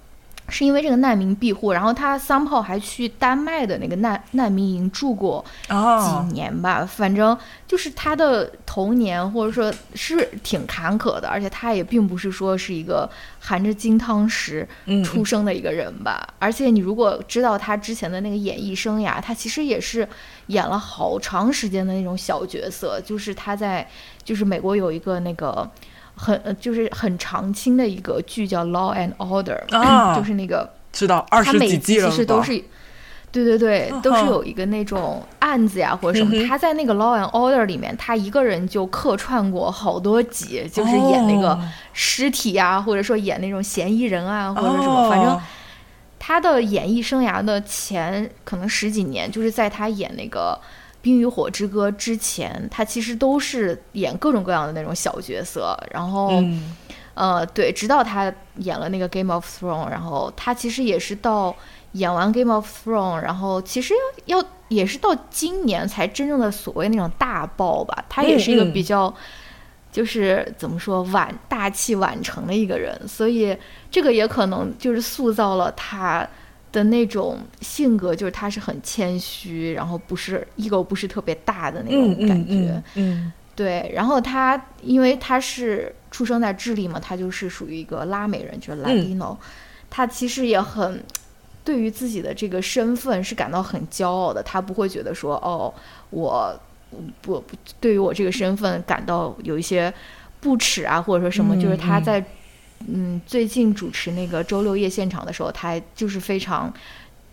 是因为这个难民庇护，然后他桑炮还去丹麦的那个难难民营住过几年吧，反正就是他的童年或者说是挺坎坷的，而且他也并不是说是一个含着金汤匙出生的一个人吧。而且你如果知道他之前的那个演艺生涯，他其实也是演了好长时间的那种小角色，就是他在就是美国有一个那个。很呃就是很常青的一个剧叫《Law and Order》，(clears throat) 啊就是那个知道二十几季其实都是。对对对嗯，都是有一个那种案子呀或者什么。嗯他在那个《Law and Order》里面，他一个人就客串过好多集，就是演那个哦尸体呀，或者说演那种嫌疑人啊，或者什么，反正哦他的演艺生涯的前可能十几年，就是在他演那个《冰与火之歌》之前，他其实都是演各种各样的那种小角色。然后，嗯呃，对，直到他演了那个《Game of Thrones》，然后他其实也是到演完《Game of Thrones》，然后其实要要也是到今年才真正的所谓那种大爆吧。他也是一个嗯嗯比较。就是怎么说晚大器晚成的一个人，所以这个也可能就是塑造了他的那种性格，就是他是很谦虚，然后不是 ego 不是特别大的那种嗯感觉。嗯嗯。对，然后他因为他是出生在智利嘛，他就是属于一个拉美人，就是嗯。Latino，、他其实也很对于自己的这个身份是感到很骄傲的，他不会觉得说哦，我不不对于我这个身份感到有一些不耻啊，或者说什么，就是他嗯嗯。在嗯最近主持那个周六夜现场的时候，他就是非常。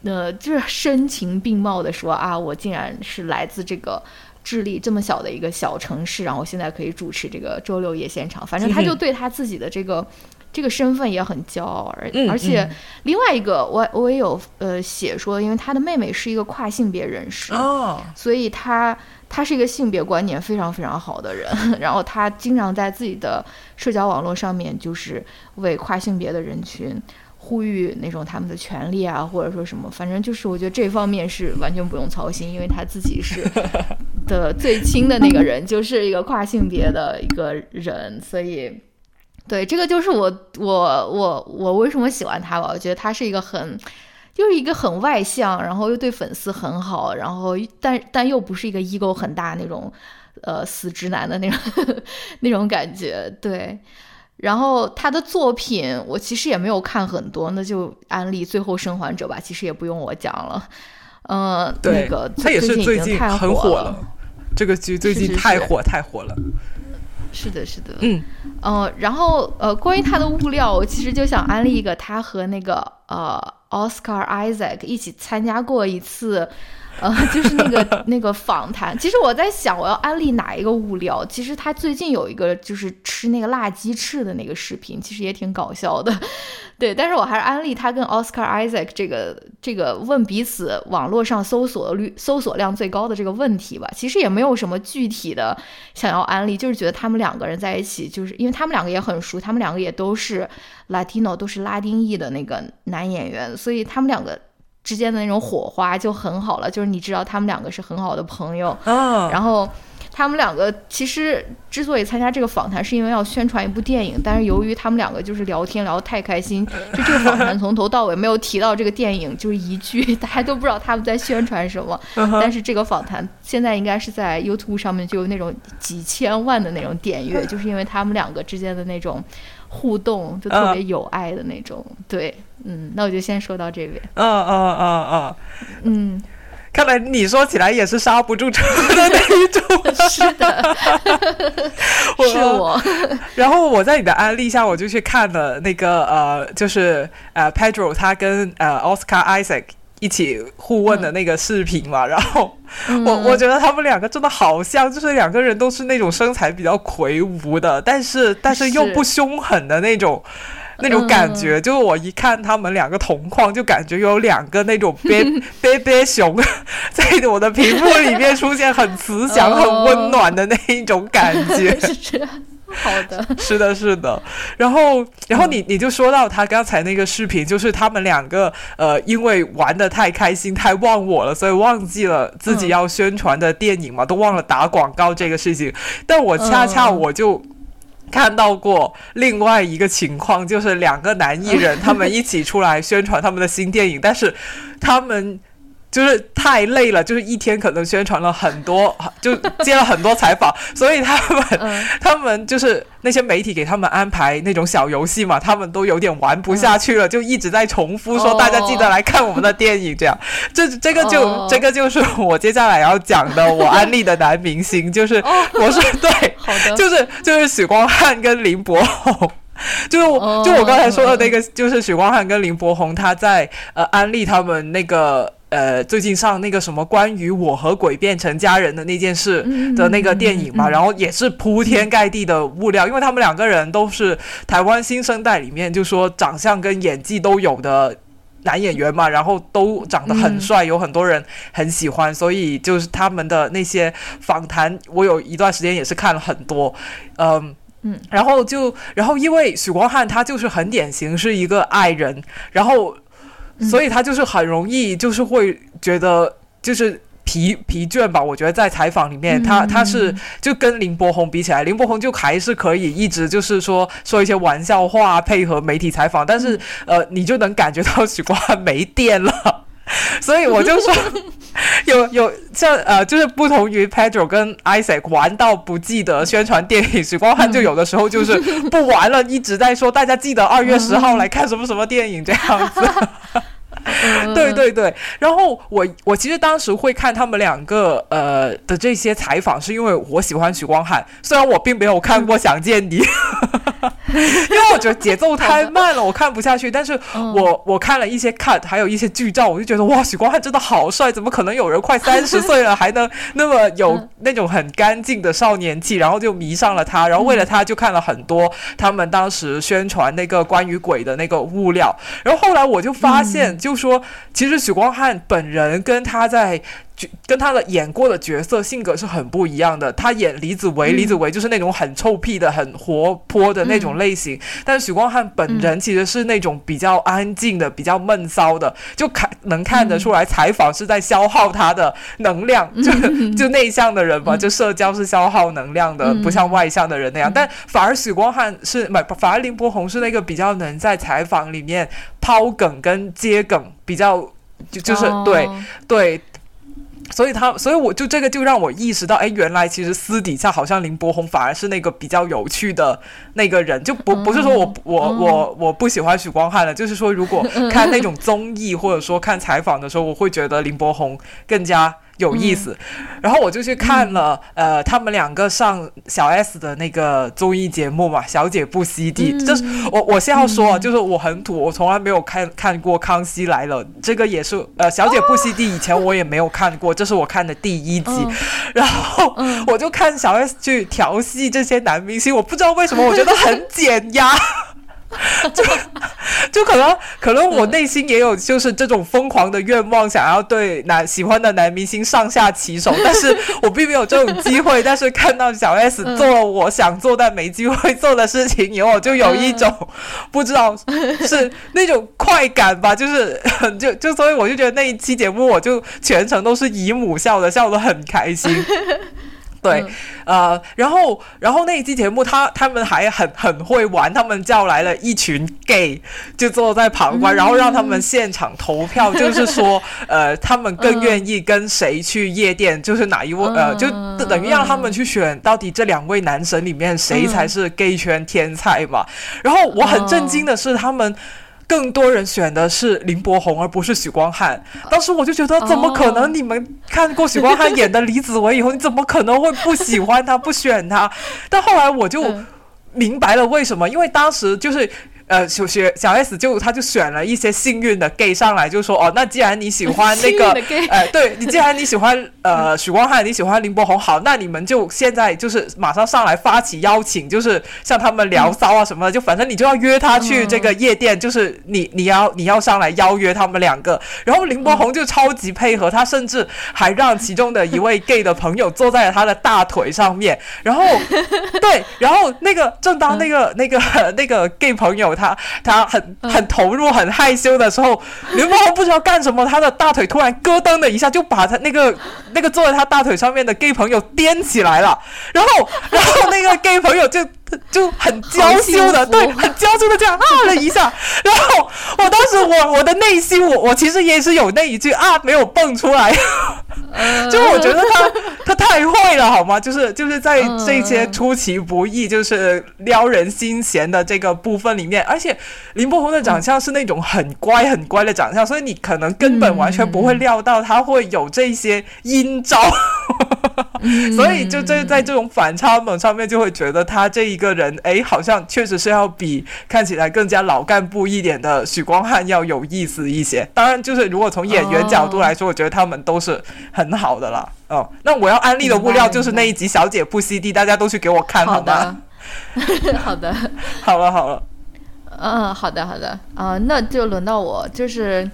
呃，就是声情并茂的说啊，我竟然是来自这个智利这么小的一个小城市，然后现在可以主持这个周六夜现场。反正他就嗯对他自己的这个、这个身份也很骄傲，而、嗯而且嗯另外一个我我也有呃写说，因为他的妹妹是一个跨性别人士，哦所以他他是一个性别观念非常非常好的人，(laughs) 然后他经常在自己的社交网络上面就是为跨性别的人群。呼吁那种他们的权利啊，或者说什么，反正就是我觉得这方面是完全不用操心，因为他自己是 (laughs) 的最亲的那个人，就是一个跨性别的一个人，所以对这个就是我我我我为什么喜欢他吧？我觉得他是一个很就是一个很外向，然后又对粉丝很好，然后但但又不是一个 ego 很大那种呃死直男的那种 (laughs) 那种感觉，对。然后他的作品我其实也没有看很多，那就安利《最后生还者》吧，其实也不用我讲了。呃，那个他也是最最近很火了了，这个剧最近太火太火了。是的，是的，嗯呃，然后呃，关于他的物料，我其实就想安利一个，他和那个呃 Oscar Isaac 一起参加过一次，呃，就是那个 (laughs) 那个访谈。其实我在想，我要安利哪一个物料？其实他最近有一个就是吃那个辣鸡翅的那个视频，其实也挺搞笑的。(laughs) 对，但是我还是安利他跟 Oscar Isaac 这个这个问彼此网络上搜索率搜索量最高的这个问题吧。其实也没有什么具体的想要安利，就是觉得他们两个人在一起，就是因为他们两个也很熟，他们两个也都是 Latino，都是拉丁裔的那个男演员，所以他们两个之间的那种火花就很好了。就是你知道他们两个是很好的朋友，啊，然后他们两个其实之所以参加这个访谈，是因为要宣传一部电影，但是由于他们两个就是聊天聊得太开心，就这个访谈从头到尾没有提到这个电影，就是一句，(laughs) 大家都不知道他们在宣传什么。嗯但是这个访谈现在应该是在 YouTube 上面就有那种几千万的那种点阅，就是因为他们两个之间的那种互动，就特别有爱的那种。对，嗯，那我就先说到这边。嗯嗯嗯嗯，嗯，看来你说起来也是刹不住车的 (laughs) 那一种。是的，是我。然后我在你的安利下，我就去看了那个呃，就是呃，Pedro 他跟呃 Oscar Isaac 一起互问的那个视频嘛。然后我我觉得他们两个真的好像，就是两个人都是那种身材比较魁梧的，但是但是又不凶狠的那种。(laughs) 那种感觉，就是我一看他们两个同框，就感觉有两个那种 bé bé bé 熊在我的屏幕里面出现，很慈祥、很温暖的那一种感觉。(laughs) 是好的，(laughs) 是的，是的。然后，然后你你就说到他刚才那个视频，就是他们两个呃，因为玩的太开心、太忘我了，所以忘记了自己要宣传的电影嘛，都忘了打广告这个事情。但我恰恰我就。看到过另外一个情况，就是两个男艺人他们一起出来宣传他们的新电影，但是他们就是太累了，就是一天可能宣传了很多，就接了很多采访，所以他们 (laughs) 他们就是那些媒体给他们安排那种小游戏嘛，他们都有点玩不下去了，就一直在重复说大家记得来看我们的电影，这样，这这个就这个就是我接下来要讲的，我安利的男明星就是我是对，好的，就是就是许光汉跟林柏宏。(laughs) 就是我，就我刚才说的那个，就是许光汉跟林柏宏，他在呃安利他们那个呃最近上那个什么关于我和鬼变成家人的那件事的那个电影嘛，然后也是铺天盖地的物料，因为他们两个人都是台湾新生代里面就说长相跟演技都有的男演员嘛，然后都长得很帅，有很多人很喜欢，所以就是他们的那些访谈，我有一段时间也是看了很多，嗯。嗯，然后就，然后因为许光汉他就是很典型是一个爱人，然后，所以他就是很容易就是会觉得就是疲疲倦吧。我觉得在采访里面，他他是就跟林柏宏比起来，林柏宏就还是可以一直就是说说一些玩笑话配合媒体采访，但是呃，你就能感觉到许光汉没电了。所以我就说，有有像呃，就是不同于 Pedro 跟 Isaac 玩到不记得宣传电影，许光汉就有的时候就是不玩了，一直在说大家记得二月十号来看什么什么电影这样子。对对对，然后我我其实当时会看他们两个呃的这些采访，是因为我喜欢许光汉，虽然我并没有看过《想见你》，(laughs) 因为我觉得节奏太慢了，我看不下去。但是我我看了一些 cut，还有一些剧照，我就觉得哇，许光汉真的好帅，怎么可能有人快 (laughs) 三十岁了还能那么有那种很干净的少年气？然后就迷上了他，然后为了他就看了很多他们当时宣传那个关于鬼的那个物料，然后后来我就发现就。就说，其实许光汉本人跟他在。跟他的演过的角色性格是很不一样的。他演李子维，李子维就是那种很臭屁的、很活泼的那种类型。但是许光汉本人其实是那种比较安静的、比较闷骚的，就看能看得出来，采访是在消耗他的能量。就就内向的人嘛，就社交是消耗能量的，不像外向的人那样。但反而许光汉是，反而林柏宏是那个比较能在采访里面抛梗跟接梗，比较就就是对对。所以他，所以我就这个就让我意识到，哎，原来其实私底下好像林柏宏反而是那个比较有趣的那个人，就不不是说我我我我不喜欢许光汉了，就是说如果 (laughs) 看那种综艺或者说看采访的时候，我会觉得林柏宏更加。有意思，然后我就去看了，呃，他们两个上小 S 的那个综艺节目嘛，《小姐不吸地》。就是我我先要说，就是我很土，我从来没有看看过《康熙来了》，这个也是呃，《小姐不吸地》以前我也没有看过，这是我看的第一集。(laughs) 然后我就看小 S 去调戏这些男明星，我不知道为什么，我觉得很 (laughs) 减压。(laughs) 就就可能可能我内心也有就是这种疯狂的愿望，想要对男喜欢的男明星上下其手，但是我并没有这种机会。但是看到小 S 做了我想做但没机会做的事情以后，就有一种 (laughs) 不知道 (laughs) 是那种快感吧，就是就就所以我就觉得那一期节目我就全程都是姨母笑的，笑得很开心。对，呃，然后，然后那一期节目，他他们还很很会玩，他们叫来了一群 gay，就坐在旁观，然后让他们现场投票，(laughs) 就是说，呃，他们更愿意跟谁去夜店，就是哪一位，呃，就等于让他们去选，到底这两位男神里面谁才是 gay 圈天才嘛。然后我很震惊的是，他们。更多人选的是林柏宏，而不是许光汉。当时我就觉得，怎么可能？你们看过许光汉演的李子维以后，你怎么可能会不喜欢他、不选他？但后来我就明白了为什么，因为当时就是。呃，小学小 S 就他就选了一些幸运的 gay 上来，就说哦，那既然你喜欢那个，(laughs) 呃，对你既然你喜欢呃许光汉，你喜欢林柏宏，好，那你们就现在就是马上上来发起邀请，就是向他们聊骚啊什么的，就反正你就要约他去这个夜店，就是你你要你要上来邀约他们两个，然后林柏宏就超级配合，他甚至还让其中的一位 gay 的朋友坐在了他的大腿上面，然后 (laughs) 对，然后那个正当那个那个那个 gay 朋友。他他很很投入很害羞的时候，(laughs) 刘梦红不知道干什么，他的大腿突然咯噔的一下，就把他那个那个坐在他大腿上面的 gay 朋友颠起来了，然后然后那个 gay 朋友就 (laughs) 就很娇羞的，对，很娇羞的这样啊了一下，(laughs) 然后我当时我我的内心我我其实也是有那一句啊没有蹦出来，(laughs) 就我觉得他他太会了好吗？就是就是在这些出其不意就是撩人心弦的这个部分里面，而且林柏宏的长相是那种很乖很乖的长相，所以你可能根本完全不会料到他会有这些阴招。(laughs) 所以就这在这种反差萌上面，就会觉得他这一个人，哎，好像确实是要比看起来更加老干部一点的许光汉要有意思一些。当然，就是如果从演员角度来说，我觉得他们都是很好的了。哦，那我要安利的物料就是那一集《小姐不吸地》，大家都去给我看好吗？好的，(laughs) 好了好了，嗯，好的好的啊，那就轮到我，就是。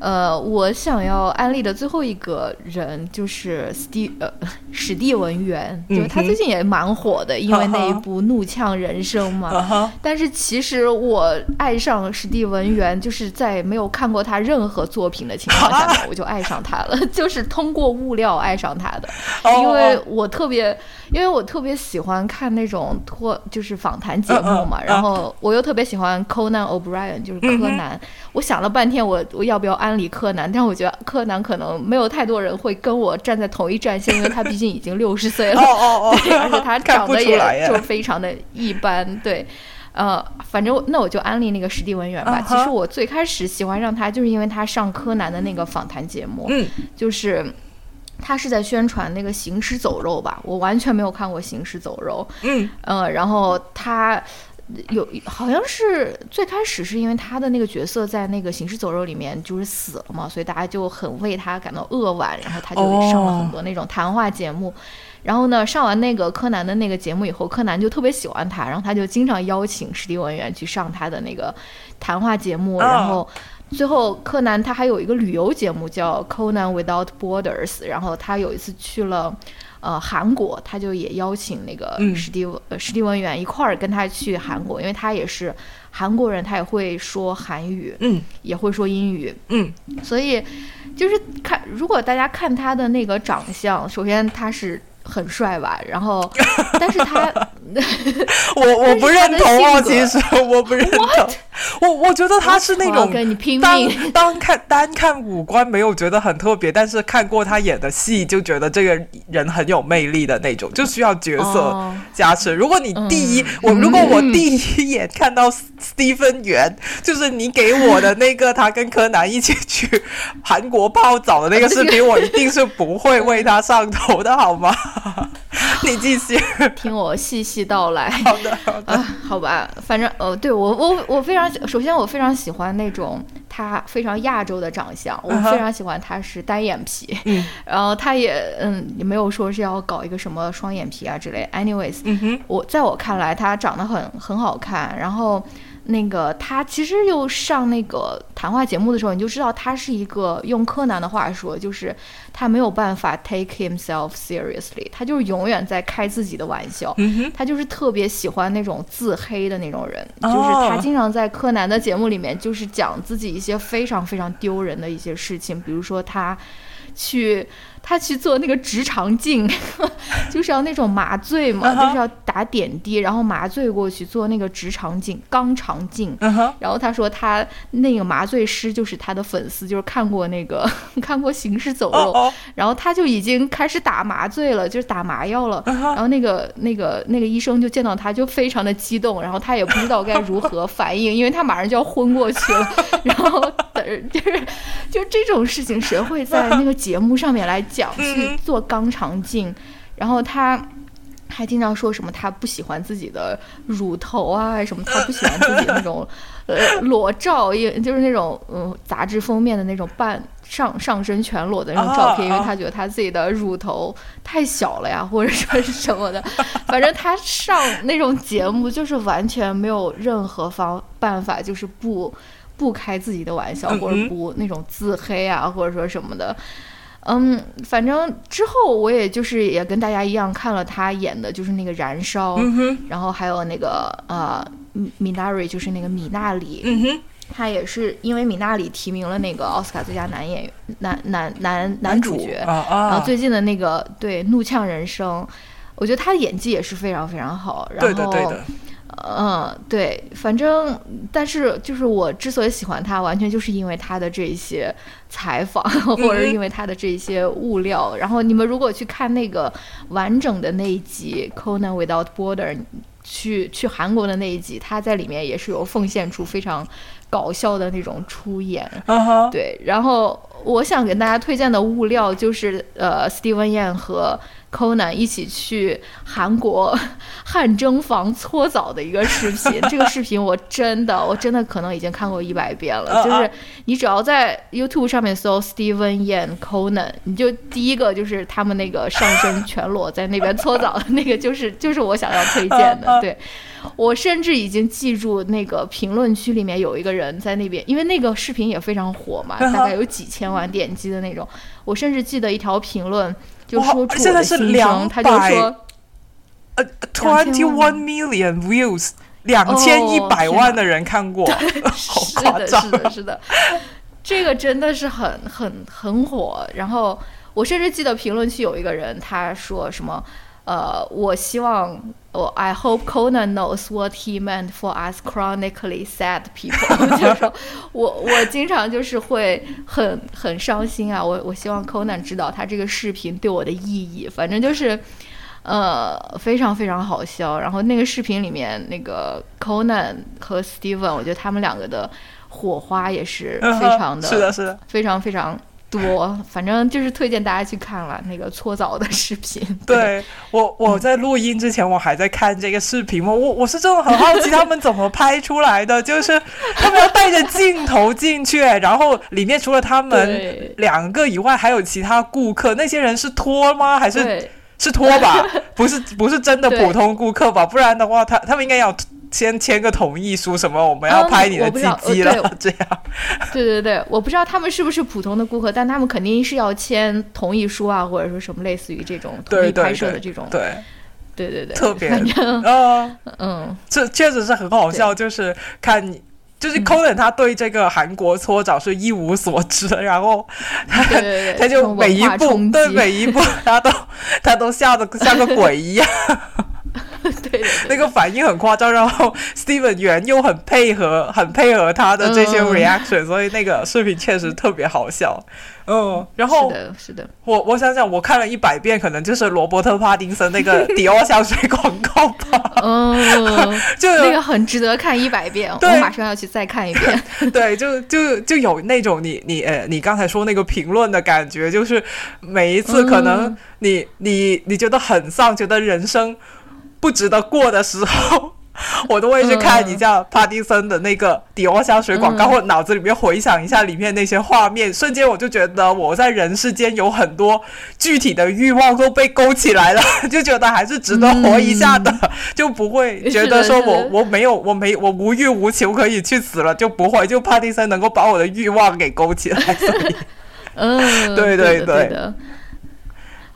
呃，我想要安利的最后一个人就是史蒂呃 (laughs) 史蒂文元，就是他最近也蛮火的，因为那一部《怒呛人生》嘛。但是其实我爱上史蒂文元，就是在没有看过他任何作品的情况下，(laughs) 我就爱上他了，(laughs) 就是通过物料爱上他的，因为我特别。因为我特别喜欢看那种脱就是访谈节目嘛，然后我又特别喜欢 Conan O'Brien，就是柯南。我想了半天，我我要不要安利柯南？但我觉得柯南可能没有太多人会跟我站在同一战线，因为他毕竟已经六十岁了，(laughs) 对，而且他长得也就非常的一般。对，呃，反正那我就安利那个史蒂文远吧。其实我最开始喜欢上他，就是因为他上柯南的那个访谈节目，就是。他是在宣传那个《行尸走肉》吧？我完全没有看过《行尸走肉》。嗯，呃，然后他有好像是最开始是因为他的那个角色在那个《行尸走肉》里面就是死了嘛，所以大家就很为他感到扼腕，然后他就上了很多那种谈话节目。然后呢，上完那个柯南的那个节目以后，柯南就特别喜欢他，然后他就经常邀请史蒂文员去上他的那个谈话节目，然后。最后，柯南他还有一个旅游节目叫《Conan Without Borders》，然后他有一次去了，呃，韩国，他就也邀请那个史蒂文史蒂文远一块儿跟他去韩国，因为他也是韩国人，他也会说韩语，嗯，也会说英语，嗯，所以就是看，如果大家看他的那个长相，首先他是。很帅吧？然后，但是他，(laughs) 我我不认同 (laughs) 哦！其实我不认同。我我觉得他是那种跟你拼命。当看单看五官没有觉得很特别，但是看过他演的戏就觉得这个人很有魅力的那种，就需要角色加持。如果你第一，我如果我第一眼看到斯蒂芬元，就是你给我的那个他跟柯南一起去韩国泡澡的那个视频，我一定是不会为他上头的，好吗？(laughs) 你继续听我细细道来。(laughs) 好的，好的，好吧，反正呃，对我我我非常首先我非常喜欢那种他非常亚洲的长相，我非常喜欢他是单眼皮，(laughs) 然后他也嗯也没有说是要搞一个什么双眼皮啊之类。Anyways，我在我看来他长得很很好看，然后。那个他其实又上那个谈话节目的时候，你就知道他是一个用柯南的话说，就是他没有办法 take himself seriously，他就是永远在开自己的玩笑，他就是特别喜欢那种自黑的那种人，就是他经常在柯南的节目里面就是讲自己一些非常非常丢人的一些事情，比如说他去。他去做那个直肠镜，(laughs) 就是要那种麻醉嘛，就是要打点滴，然后麻醉过去做那个直肠镜、肛肠镜。然后他说他那个麻醉师就是他的粉丝，就是看过那个 (laughs) 看过《行尸走肉》，然后他就已经开始打麻醉了，就是打麻药了。然后那个那个那个医生就见到他就非常的激动，然后他也不知道该如何反应，因为他马上就要昏过去了。(laughs) 然后就是就这种事情，谁会在那个节目上面来？讲去做肛肠镜，然后他还经常说什么他不喜欢自己的乳头啊，什么他不喜欢自己那种呃裸照，也就是那种嗯杂志封面的那种半上上身全裸的那种照片，因为他觉得他自己的乳头太小了呀，或者说是什么的。(laughs) 反正他上那种节目就是完全没有任何方办法，就是不不开自己的玩笑，或者不那种自黑啊，或者说什么的。嗯，反正之后我也就是也跟大家一样看了他演的，就是那个《燃烧》，然后还有那个呃米娜瑞，就是那个米娜里，他也是因为米娜里提名了那个奥斯卡最佳男演员、男男男男主角，然后最近的那个对《怒呛人生》，我觉得他的演技也是非常非常好。然对的，对的。嗯，对，反正，但是就是我之所以喜欢他，完全就是因为他的这些采访，(laughs) 或者因为他的这些物料。然后你们如果去看那个完整的那一集《Conan Without Border》，去去韩国的那一集，他在里面也是有奉献出非常搞笑的那种出演。对，然后我想给大家推荐的物料就是呃，Steven Yeun 和。Conan 一起去韩国汗蒸房搓澡的一个视频，这个视频我真的我真的可能已经看过一百遍了。就是你只要在 YouTube 上面搜 Steven Yan Conan，你就第一个就是他们那个上身全裸在那边搓澡的那个，就是 (laughs) 就是我想要推荐的。对我甚至已经记住那个评论区里面有一个人在那边，因为那个视频也非常火嘛，大概有几千万点击的那种。我甚至记得一条评论。就说出我的心声，他就说，呃，twenty one million views，两千一百万的人看过，(laughs) 好夸张，是的，是的，是的，这个真的是很很很火。然后我甚至记得评论区有一个人他说什么。呃，我希望我 I hope Conan knows what he meant for us chronically sad people。(laughs) 就是说我我经常就是会很很伤心啊。我我希望 Conan 知道他这个视频对我的意义。反正就是呃非常非常好笑。然后那个视频里面那个 Conan 和 Steven，我觉得他们两个的火花也是非常的，是的，是的，非常非常。多，反正就是推荐大家去看了那个搓澡的视频。对我，我在录音之前我还在看这个视频我，我我是真的很好奇他们怎么拍出来的，就是他们要带着镜头进去，然后里面除了他们两个以外，还有其他顾客，那些人是托吗？还是是托吧？不是，不是真的普通顾客吧？不然的话，他他们应该要。先签个同意书，什么我们要拍你的鸡鸡了，(laughs) 这样。对对对，我不知道他们是不是普通的顾客，但他们肯定是要签同意书啊，或者说什么类似于这种同意拍摄的这种。对。对对对，特别 (laughs) 啊，嗯，这确实是很好笑，就是看你，就是 Colin 他对这个韩国搓澡是一无所知，然后他他就每一步对每一步他都他都吓得像个鬼一样。(laughs) 对，那个反应很夸张，然后 (laughs) Steven 原又很配合，很配合他的这些 reaction，所以那个视频确实特别好笑。嗯，然后是的，是的，我我想想，我看了一百遍，可能就是罗伯特·帕丁森那个 (laughs) 迪奥香水广告吧。嗯，就那个很值得看一百遍，我马上要去再看一遍。对，就就就有那种你你呃，你刚才说那个评论的感觉，就是每一次可能你你你觉得很丧，觉得人生。不值得过的时候，(laughs) 我都会去看一下帕丁森的那个迪奥香水广告，或脑子里面回想一下里面那些画面，瞬间我就觉得我在人世间有很多具体的欲望都被勾起来了，(laughs) 就觉得还是值得活一下的，就不会觉得说我我没有我没我无欲无求可以去死了，就不会就帕丁森能够把我的欲望给勾起来。(laughs) 嗯，对对对。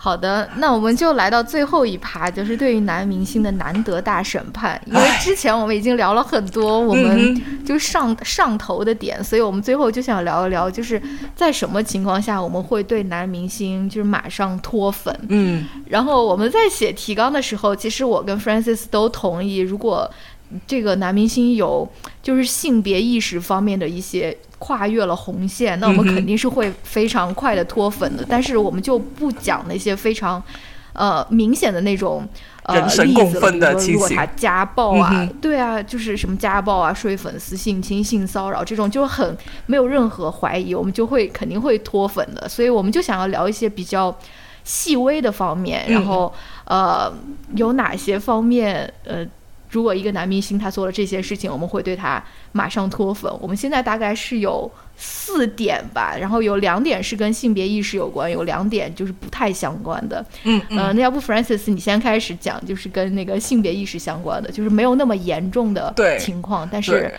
好的，那我们就来到最后一趴，就是对于男明星的难得大审判。因为之前我们已经聊了很多，我们就上上头的点，所以我们最后就想聊一聊，就是在什么情况下我们会对男明星就是马上脱粉。嗯，然后我们在写提纲的时候，其实我跟 Francis 都同意，如果这个男明星有就是性别意识方面的一些。跨越了红线，那我们肯定是会非常快的脱粉的。但是我们就不讲那些非常，呃，明显的那种呃例子了。比如说，如果他家暴啊，对啊，就是什么家暴啊、睡粉丝、性侵、性骚扰这种，就很没有任何怀疑，我们就会肯定会脱粉的。所以我们就想要聊一些比较细微的方面，然后呃，有哪些方面呃。如果一个男明星他做了这些事情，我们会对他马上脱粉。我们现在大概是有四点吧，然后有两点是跟性别意识有关，有两点就是不太相关的。嗯嗯，那要不 Francis 你先开始讲，就是跟那个性别意识相关的，就是没有那么严重的情况，但是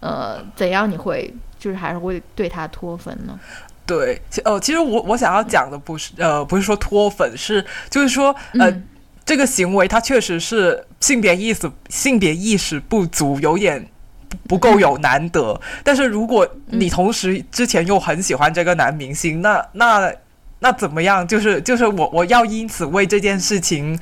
呃，怎样你会就是还是会对他脱粉呢？对，呃，其实我我想要讲的不是呃，不是说脱粉，是就是说呃。这个行为，它确实是性别意识性别意识不足，有点不够有难得。但是如果你同时之前又很喜欢这个男明星，那那那怎么样？就是就是我我要因此为这件事情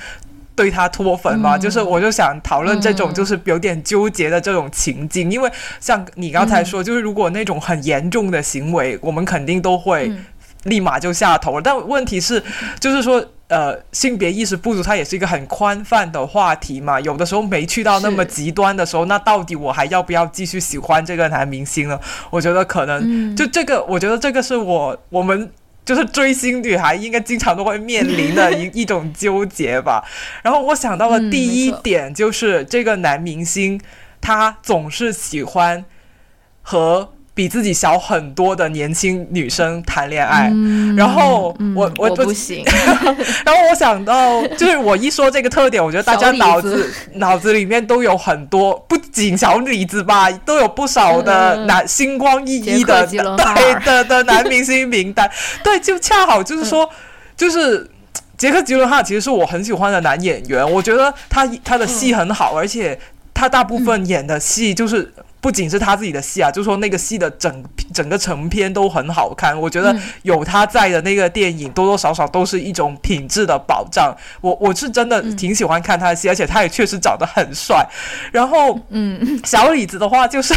对他脱粉嘛，就是我就想讨论这种就是有点纠结的这种情境，因为像你刚才说，就是如果那种很严重的行为，我们肯定都会立马就下头了。但问题是，就是说，呃，性别意识不足，它也是一个很宽泛的话题嘛。有的时候没去到那么极端的时候，那到底我还要不要继续喜欢这个男明星呢？我觉得可能就这个，我觉得这个是我我们。就是追星女孩应该经常都会面临的一一种纠结吧。然后我想到了第一点，就是这个男明星他总是喜欢和。比自己小很多的年轻女生谈恋爱，然后我我不行，(laughs) 然后我想到就是我一说这个特点，我觉得大家脑子脑子里面都有很多，不仅小李子吧，都有不少的男星光熠熠的对的的男明星名单，(laughs) 对，就恰好就是说，就是杰克吉伦哈其实是我很喜欢的男演员，我觉得他他的戏很好，而且他大部分演的戏就是。不仅是他自己的戏啊，就说那个戏的整整个成片都很好看。我觉得有他在的那个电影，多多少少都是一种品质的保障。我我是真的挺喜欢看他的戏，而且他也确实长得很帅。然后，嗯，小李子的话就是。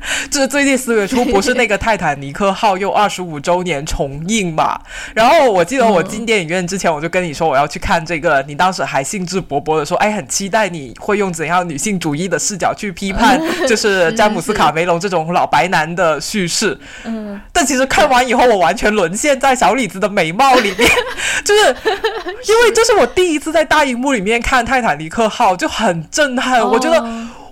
(laughs) 就是最近四月初，不是那个泰坦尼克号又二十五周年重映嘛？然后我记得我进电影院之前，我就跟你说我要去看这个，你当时还兴致勃勃的说，哎，很期待你会用怎样女性主义的视角去批判，(laughs) 就是詹姆斯卡梅隆这种老白男的叙事。嗯，但其实看完以后，我完全沦陷在小李子的美貌里面，(laughs) 就是因为这是我第一次在大荧幕里面看泰坦尼克号，就很震撼。我觉得。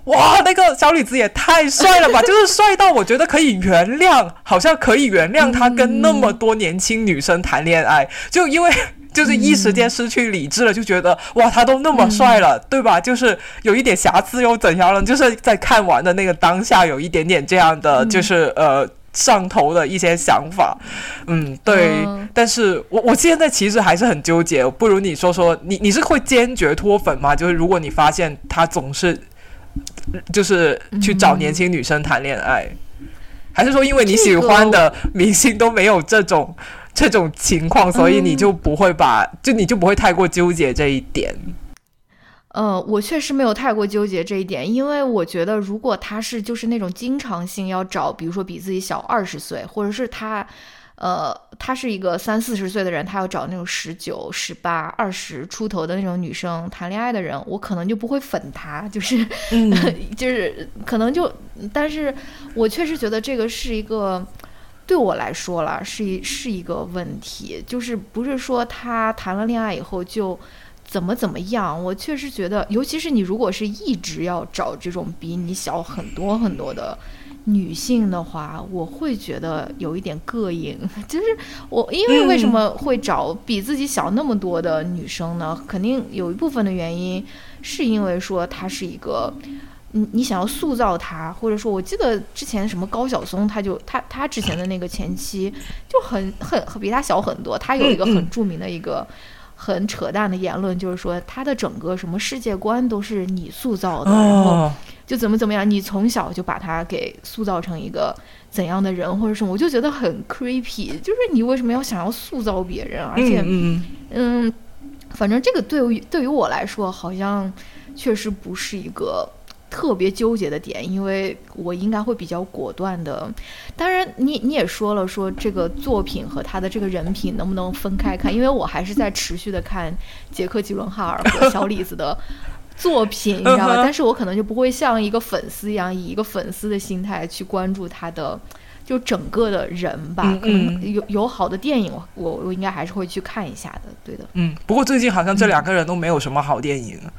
哇，那个小李子也太帅了吧！就是帅到我觉得可以原谅，好像可以原谅他跟那么多年轻女生谈恋爱，就因为就是一时间失去理智了，就觉得哇，他都那么帅了，对吧？就是有一点瑕疵又怎样了？就是在看完的那个当下，有一点点这样的，就是呃上头的一些想法。嗯，对。但是我我现在其实还是很纠结，不如你说说，你你是会坚决脱粉吗？就是如果你发现他总是。就是去找年轻女生谈恋爱，还是说因为你喜欢的明星都没有这种这种情况，所以你就不会把就你就不会太过纠结这一点？呃，我确实没有太过纠结这一点，因为我觉得如果他是就是那种经常性要找，比如说比自己小二十岁，或者是他。呃，他是一个三四十岁的人，他要找那种十九、十八、二十出头的那种女生谈恋爱的人，我可能就不会粉他，就是，(laughs) 就是可能就，但是我确实觉得这个是一个，对我来说了，是一是一个问题，就是不是说他谈了恋爱以后就怎么怎么样，我确实觉得，尤其是你如果是一直要找这种比你小很多很多的。女性的话，我会觉得有一点膈应，(laughs) 就是我因为为什么会找比自己小那么多的女生呢？肯定有一部分的原因是因为说她是一个，你你想要塑造他，或者说我记得之前什么高晓松，他就他他之前的那个前妻就很很比他小很多，他有一个很著名的一个很扯淡的言论，就是说他的整个什么世界观都是你塑造的，然后。就怎么怎么样，你从小就把他给塑造成一个怎样的人，或者什么，我就觉得很 creepy。就是你为什么要想要塑造别人？而且，嗯，反正这个对于对于我来说，好像确实不是一个特别纠结的点，因为我应该会比较果断的。当然，你你也说了，说这个作品和他的这个人品能不能分开看？因为我还是在持续的看杰克·吉伦哈尔和小李子的。作品，(laughs) 你知道吧？但是我可能就不会像一个粉丝一样，以一个粉丝的心态去关注他的，就整个的人吧。可能有有好的电影，我我应该还是会去看一下的。对的。嗯，不过最近好像这两个人都没有什么好电影。嗯，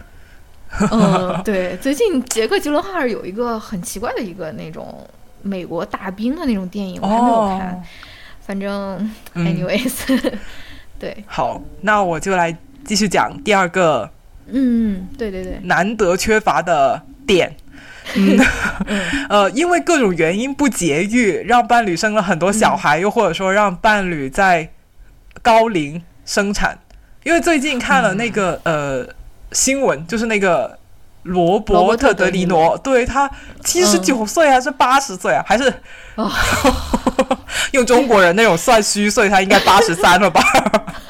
(laughs) 对，最近杰克·吉伦哈尔有一个很奇怪的一个那种美国大兵的那种电影，我还没有看。反正，anyways，(laughs) 对。好，那我就来继续讲第二个。嗯，对对对，难得缺乏的点，(laughs) 嗯，呃，因为各种原因不节育，让伴侣生了很多小孩，又或者说让伴侣在高龄生产。因为最近看了那个呃新闻，就是那个罗伯特·德尼罗，对他七十九岁还是八十岁啊？还是 (laughs) 用中国人那种算虚岁，他应该八十三了吧？(laughs)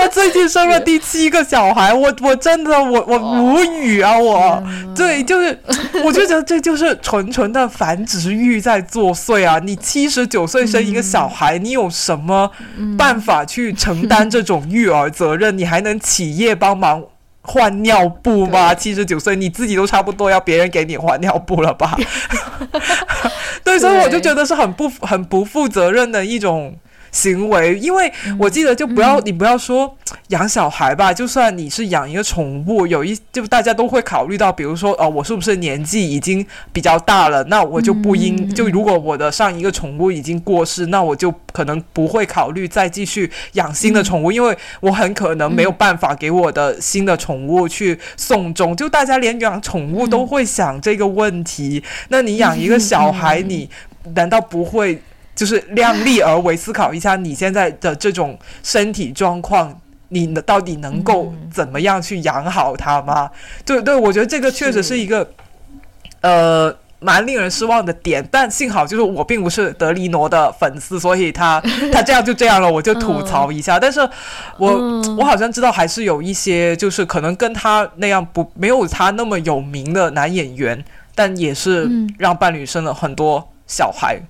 然后呢，最最近生了第七个小孩，我我真的我我无语啊！我对，就是我就觉得这就是纯纯的繁殖欲在作祟啊！你七十九岁生一个小孩，你有什么办法去承担这种育儿责任？你还能企业帮忙？换尿布吗？七十九岁，你自己都差不多要别人给你换尿布了吧？(laughs) 对，所以我就觉得是很不很不负责任的一种。行为，因为我记得就不要你不要说养小孩吧，就算你是养一个宠物，有一就大家都会考虑到，比如说哦，我是不是年纪已经比较大了，那我就不应就如果我的上一个宠物已经过世，那我就可能不会考虑再继续养新的宠物，因为我很可能没有办法给我的新的宠物去送终。就大家连养宠物都会想这个问题，那你养一个小孩，你难道不会？就是量力而为，思考一下你现在的这种身体状况，你到底能够怎么样去养好它吗？对对，我觉得这个确实是一个呃蛮令人失望的点。但幸好就是我并不是德里诺的粉丝，所以他 (laughs) 他这样就这样了，我就吐槽一下。但是我我好像知道还是有一些就是可能跟他那样不没有他那么有名的男演员，但也是让伴侣生了很多小孩。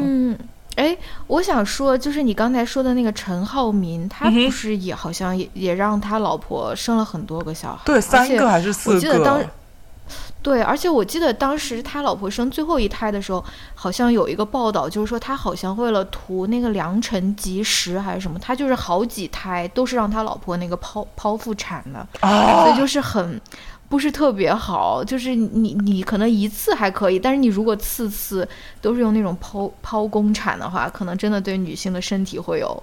嗯。哎，我想说，就是你刚才说的那个陈浩民，他不是也好像也也让他老婆生了很多个小孩，对，三个还是四个？我记得当，对，而且我记得当时他老婆生最后一胎的时候，好像有一个报道，就是说他好像为了图那个良辰吉时还是什么，他就是好几胎都是让他老婆那个剖剖腹产的，所以就是很。不是特别好，就是你你可能一次还可以，但是你如果次次都是用那种剖剖宫产的话，可能真的对女性的身体会有，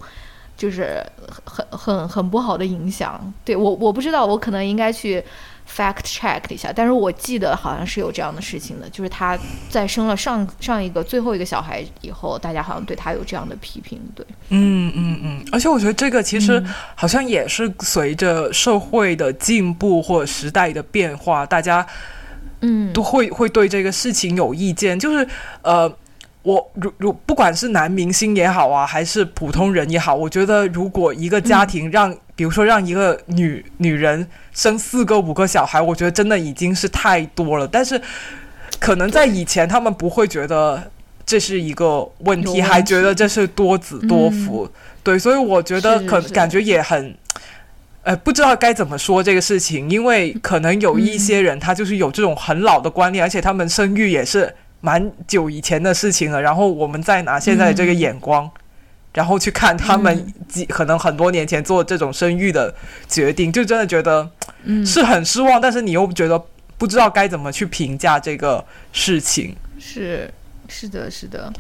就是很很很不好的影响。对我我不知道，我可能应该去。Fact check 一下，但是我记得好像是有这样的事情的，就是他在生了上上一个最后一个小孩以后，大家好像对他有这样的批评，对，嗯嗯嗯，而且我觉得这个其实好像也是随着社会的进步或者时代的变化，大家嗯。都会会对这个事情有意见，就是呃。我如如不管是男明星也好啊，还是普通人也好，我觉得如果一个家庭让，比如说让一个女女人生四个五个小孩，我觉得真的已经是太多了。但是可能在以前，他们不会觉得这是一个问题，还觉得这是多子多福。对，所以我觉得可感觉也很，呃，不知道该怎么说这个事情，因为可能有一些人他就是有这种很老的观念，而且他们生育也是。蛮久以前的事情了，然后我们再拿现在这个眼光，然后去看他们几可能很多年前做这种生育的决定，就真的觉得是很失望。但是你又觉得不知道该怎么去评价这个事情。是是的，是的，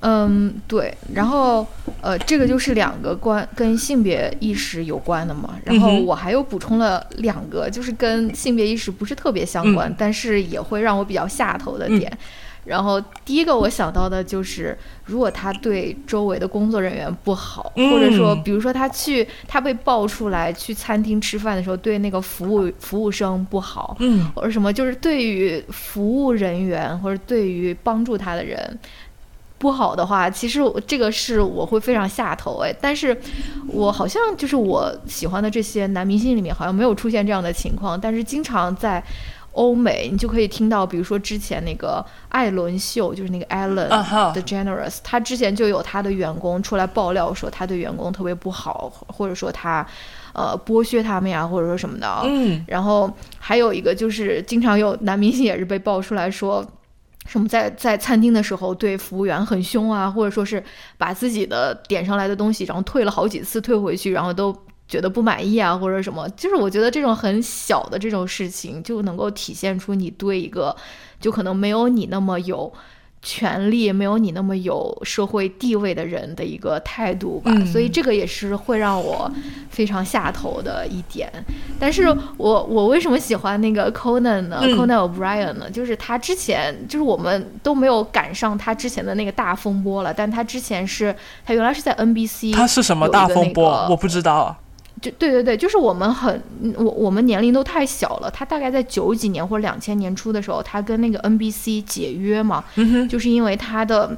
嗯，对。然后呃，这个就是两个关跟性别意识有关的嘛。然后我还有补充了两个，就是跟性别意识不是特别相关，但是也会让我比较下头的点。然后第一个我想到的就是，如果他对周围的工作人员不好，或者说，比如说他去他被爆出来去餐厅吃饭的时候对那个服务服务生不好，嗯，或者什么，就是对于服务人员或者对于帮助他的人不好的话，其实这个是我会非常下头哎。但是我好像就是我喜欢的这些男明星里面好像没有出现这样的情况，但是经常在。欧美，你就可以听到，比如说之前那个艾伦秀，就是那个 Ellen the Generous，他之前就有他的员工出来爆料说他对员工特别不好，或者说他呃剥削他们呀，或者说什么的。嗯。然后还有一个就是经常有男明星也是被爆出来说，什么在在餐厅的时候对服务员很凶啊，或者说是把自己的点上来的东西然后退了好几次退回去，然后都。觉得不满意啊，或者什么，就是我觉得这种很小的这种事情，就能够体现出你对一个，就可能没有你那么有权利、没有你那么有社会地位的人的一个态度吧。所以这个也是会让我非常下头的一点。但是我我为什么喜欢那个 Conan 呢？Conan O'Brien 呢？就是他之前就是我们都没有赶上他之前的那个大风波了，但他之前是他原来是在 NBC，他是什么大风波？我不知道。就对对对，就是我们很我我们年龄都太小了。他大概在九几年或者两千年初的时候，他跟那个 NBC 解约嘛，就是因为他的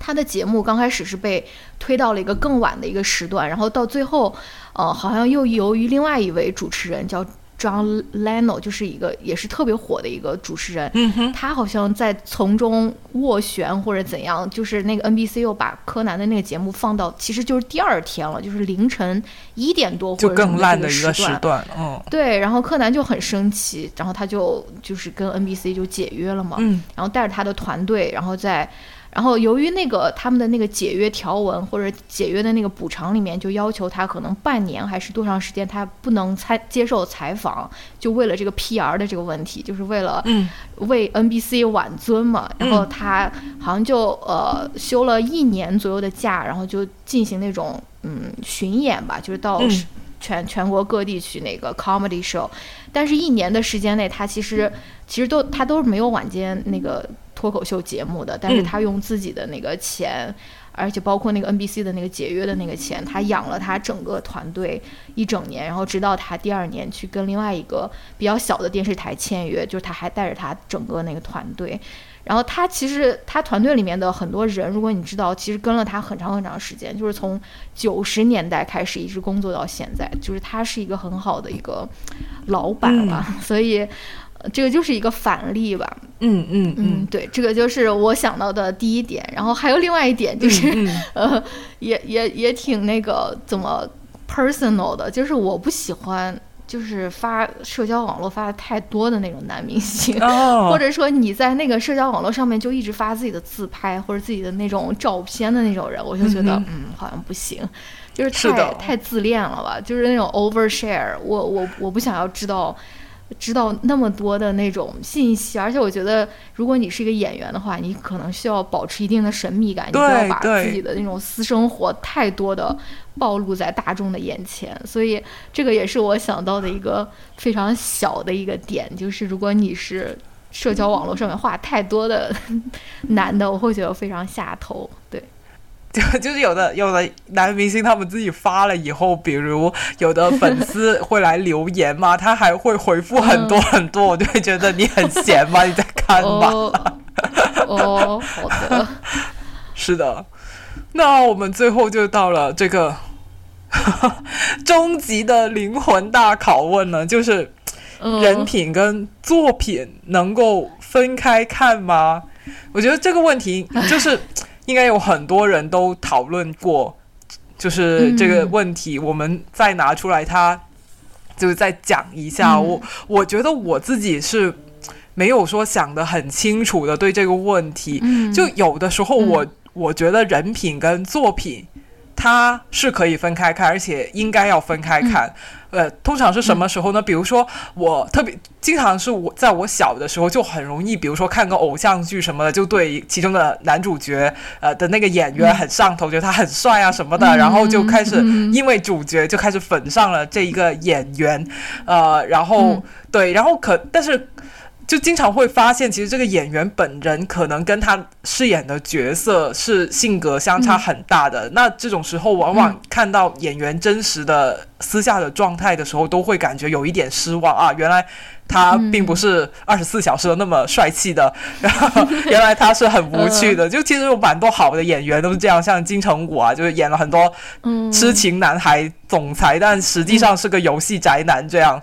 他的节目刚开始是被推到了一个更晚的一个时段，然后到最后，呃，好像又由于另外一位主持人叫。John Leno 就是一个也是特别火的一个主持人，嗯哼，他好像在从中斡旋或者怎样，就是那个 NBC 又把柯南的那个节目放到，其实就是第二天了，就是凌晨一点多或者就更烂的一个时段，嗯，对，然后柯南就很生气，然后他就就是跟 NBC 就解约了嘛，嗯，然后带着他的团队，然后在。然后由于那个他们的那个解约条文或者解约的那个补偿里面就要求他可能半年还是多长时间他不能参接受采访，就为了这个 PR 的这个问题，就是为了为 NBC 挽尊嘛。然后他好像就呃休了一年左右的假，然后就进行那种嗯巡演吧，就是到全全国各地去那个 comedy show。但是，一年的时间内，他其实其实都他都是没有晚间那个。脱口秀节目的，但是他用自己的那个钱，而且包括那个 NBC 的那个解约的那个钱，他养了他整个团队一整年，然后直到他第二年去跟另外一个比较小的电视台签约，就是他还带着他整个那个团队，然后他其实他团队里面的很多人，如果你知道，其实跟了他很长很长时间，就是从九十年代开始一直工作到现在，就是他是一个很好的一个老板吧，(laughs) 所以。这个就是一个反例吧，嗯嗯嗯，对，这个就是我想到的第一点。然后还有另外一点，就是 (laughs) 呃，也也也挺那个怎么 personal 的，就是我不喜欢就是发社交网络发的太多的那种男明星，或者说你在那个社交网络上面就一直发自己的自拍或者自己的那种照片的那种人，我就觉得嗯，好像不行，就是太太自恋了吧，就是那种 overshare，我我我不想要知道。知道那么多的那种信息，而且我觉得，如果你是一个演员的话，你可能需要保持一定的神秘感，你不要把自己的那种私生活太多的暴露在大众的眼前。所以，这个也是我想到的一个非常小的一个点，就是如果你是社交网络上面话太多的 (laughs) 男的，我会觉得非常下头。对。(laughs) 就 (laughs) 就是有的有的男明星他们自己发了以后，比如有的粉丝会来留言嘛，他还会回复很多很多，我就会觉得你很闲吗？(laughs) 你在看吧。哦，好的。是的，那我们最后就到了这个终极的灵魂大拷问了，就是人品跟作品能够分开看吗？我觉得这个问题就是。应该有很多人都讨论过，就是这个问题，我们再拿出来，他就是再讲一下。我我觉得我自己是没有说想的很清楚的对这个问题，就有的时候我我觉得人品跟作品它是可以分开看，而且应该要分开看。呃，通常是什么时候呢？比如说，我特别经常是我在我小的时候就很容易，比如说看个偶像剧什么的，就对其中的男主角呃的那个演员很上头，觉得他很帅啊什么的，然后就开始因为主角就开始粉上了这一个演员，呃，然后对，然后可但是。就经常会发现，其实这个演员本人可能跟他饰演的角色是性格相差很大的。那这种时候，往往看到演员真实的私下的状态的时候，都会感觉有一点失望啊！原来。他并不是二十四小时都那么帅气的，(laughs) 然后原来他是很无趣的。(laughs) 就其实有蛮多好的演员都是这样，像金城武啊，就是演了很多痴情男孩、总裁，但实际上是个游戏宅男这样。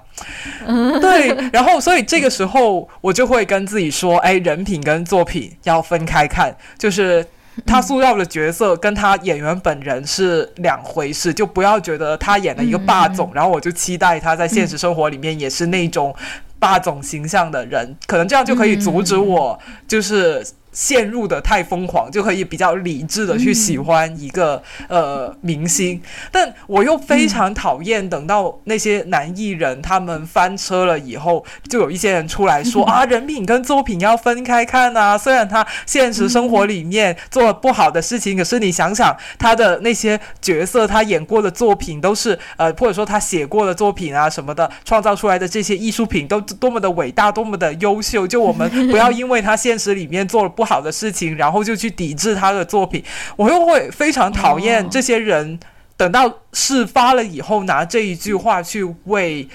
对，(laughs) 然后所以这个时候我就会跟自己说：“哎，人品跟作品要分开看，就是他塑造的角色跟他演员本人是两回事，就不要觉得他演了一个霸总，然后我就期待他在现实生活里面也是那种。”霸总形象的人，可能这样就可以阻止我，就是。陷入的太疯狂，就可以比较理智的去喜欢一个呃明星，但我又非常讨厌等到那些男艺人他们翻车了以后，就有一些人出来说 (laughs) 啊，人品跟作品要分开看啊。虽然他现实生活里面做了不好的事情，可是你想想他的那些角色，他演过的作品都是呃，或者说他写过的作品啊什么的，创造出来的这些艺术品都多么的伟大，多么的优秀。就我们不要因为他现实里面做了不好的事情，然后就去抵制他的作品，我又会非常讨厌这些人。等到事发了以后，拿这一句话去为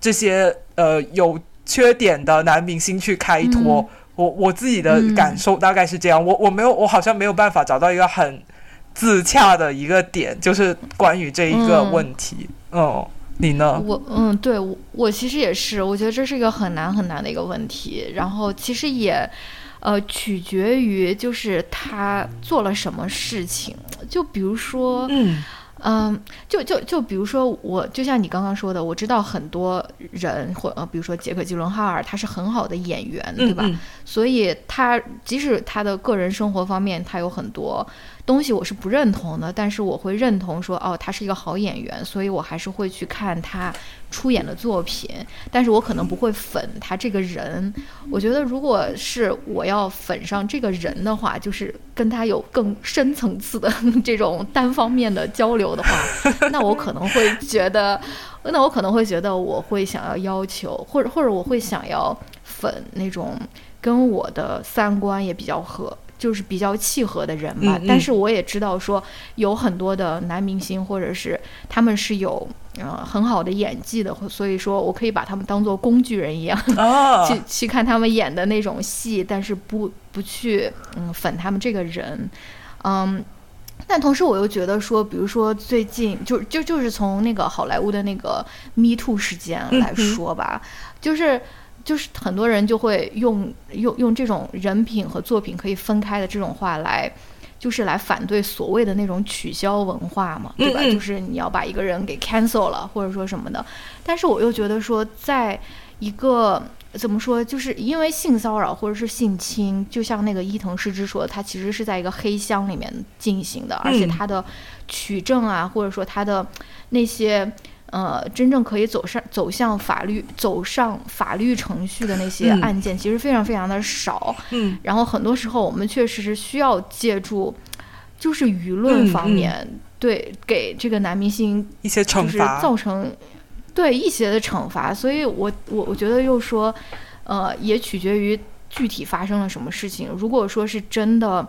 这些呃有缺点的男明星去开脱。我我自己的感受大概是这样，我我没有，我好像没有办法找到一个很自洽的一个点，就是关于这一个问题。嗯，你呢？我嗯，对我我其实也是，我觉得这是一个很难很难的一个问题。然后其实也呃取决于就是他做了什么事情，就比如说嗯。嗯，就就就比如说我，就像你刚刚说的，我知道很多人或呃，比如说杰克·吉伦哈尔，他是很好的演员，对吧？所以他即使他的个人生活方面他有很多。东西我是不认同的，但是我会认同说，哦，他是一个好演员，所以我还是会去看他出演的作品，但是我可能不会粉他这个人。我觉得，如果是我要粉上这个人的话，就是跟他有更深层次的这种单方面的交流的话，那我可能会觉得，那我可能会觉得我会想要要求，或者或者我会想要粉那种跟我的三观也比较合。就是比较契合的人吧，但是我也知道说有很多的男明星或者是他们是有呃很好的演技的，所以说我可以把他们当做工具人一样 (laughs) 去去看他们演的那种戏，但是不不去嗯粉他们这个人，嗯，但同时我又觉得说，比如说最近就就就是从那个好莱坞的那个 Me Too 事件来说吧，就是。就是很多人就会用用用这种人品和作品可以分开的这种话来，就是来反对所谓的那种取消文化嘛，对吧？就是你要把一个人给 cancel 了或者说什么的。但是我又觉得说，在一个怎么说，就是因为性骚扰或者是性侵，就像那个伊藤诗织说，他其实是在一个黑箱里面进行的，而且他的取证啊，或者说他的那些。呃，真正可以走上走向法律、走上法律程序的那些案件，其实非常非常的少。嗯，然后很多时候我们确实是需要借助，就是舆论方面对给这个男明星一些惩罚，造成对一些的惩罚。所以我我我觉得又说，呃，也取决于具体发生了什么事情。如果说是真的。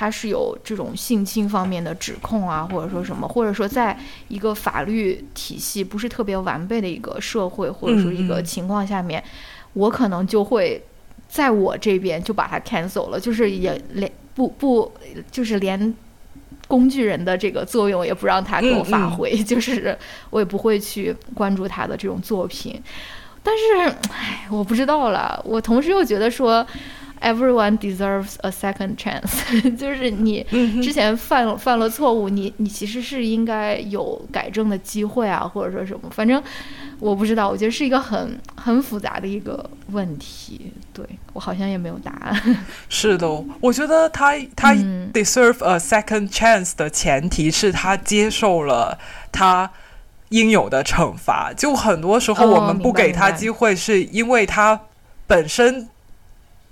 他是有这种性侵方面的指控啊，或者说什么，或者说在一个法律体系不是特别完备的一个社会或者说一个情况下面，我可能就会在我这边就把它 cancel 了，就是也连不不就是连工具人的这个作用也不让他给我发挥，(laughs) 就是我也不会去关注他的这种作品。但是，唉，我不知道了。我同时又觉得说。Everyone deserves a second chance，(laughs) 就是你之前犯犯了错误，你你其实是应该有改正的机会啊，或者说什么，反正我不知道，我觉得是一个很很复杂的一个问题，对我好像也没有答案。(laughs) 是的，我觉得他他 deserve a second chance 的前提是他接受了他应有的惩罚，就很多时候我们不给他机会，是因为他本身。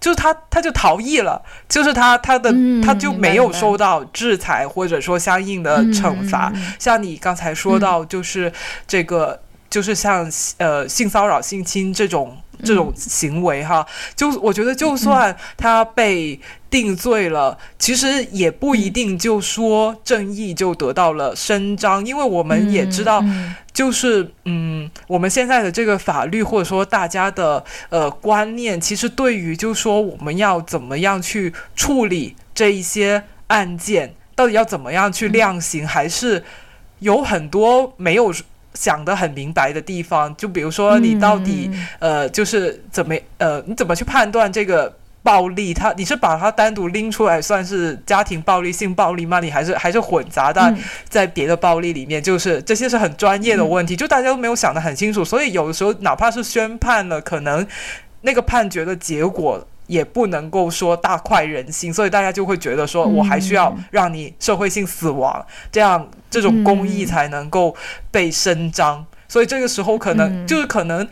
就是他，他就逃逸了。就是他，他的他就没有受到制裁，或者说相应的惩罚。像你刚才说到，就是这个，就是像呃性骚扰、性侵这种。这种行为哈，就我觉得，就算他被定罪了，其实也不一定就说正义就得到了伸张，因为我们也知道，就是嗯，我们现在的这个法律或者说大家的呃观念，其实对于就说我们要怎么样去处理这一些案件，到底要怎么样去量刑，还是有很多没有。想得很明白的地方，就比如说你到底呃，就是怎么呃，你怎么去判断这个暴力？他你是把它单独拎出来算是家庭暴力、性暴力吗？你还是还是混杂在在别的暴力里面？就是这些是很专业的问题，就大家都没有想得很清楚，所以有的时候哪怕是宣判了，可能那个判决的结果。也不能够说大快人心，所以大家就会觉得说，我还需要让你社会性死亡，这样这种公益才能够被伸张。所以这个时候可能就是可能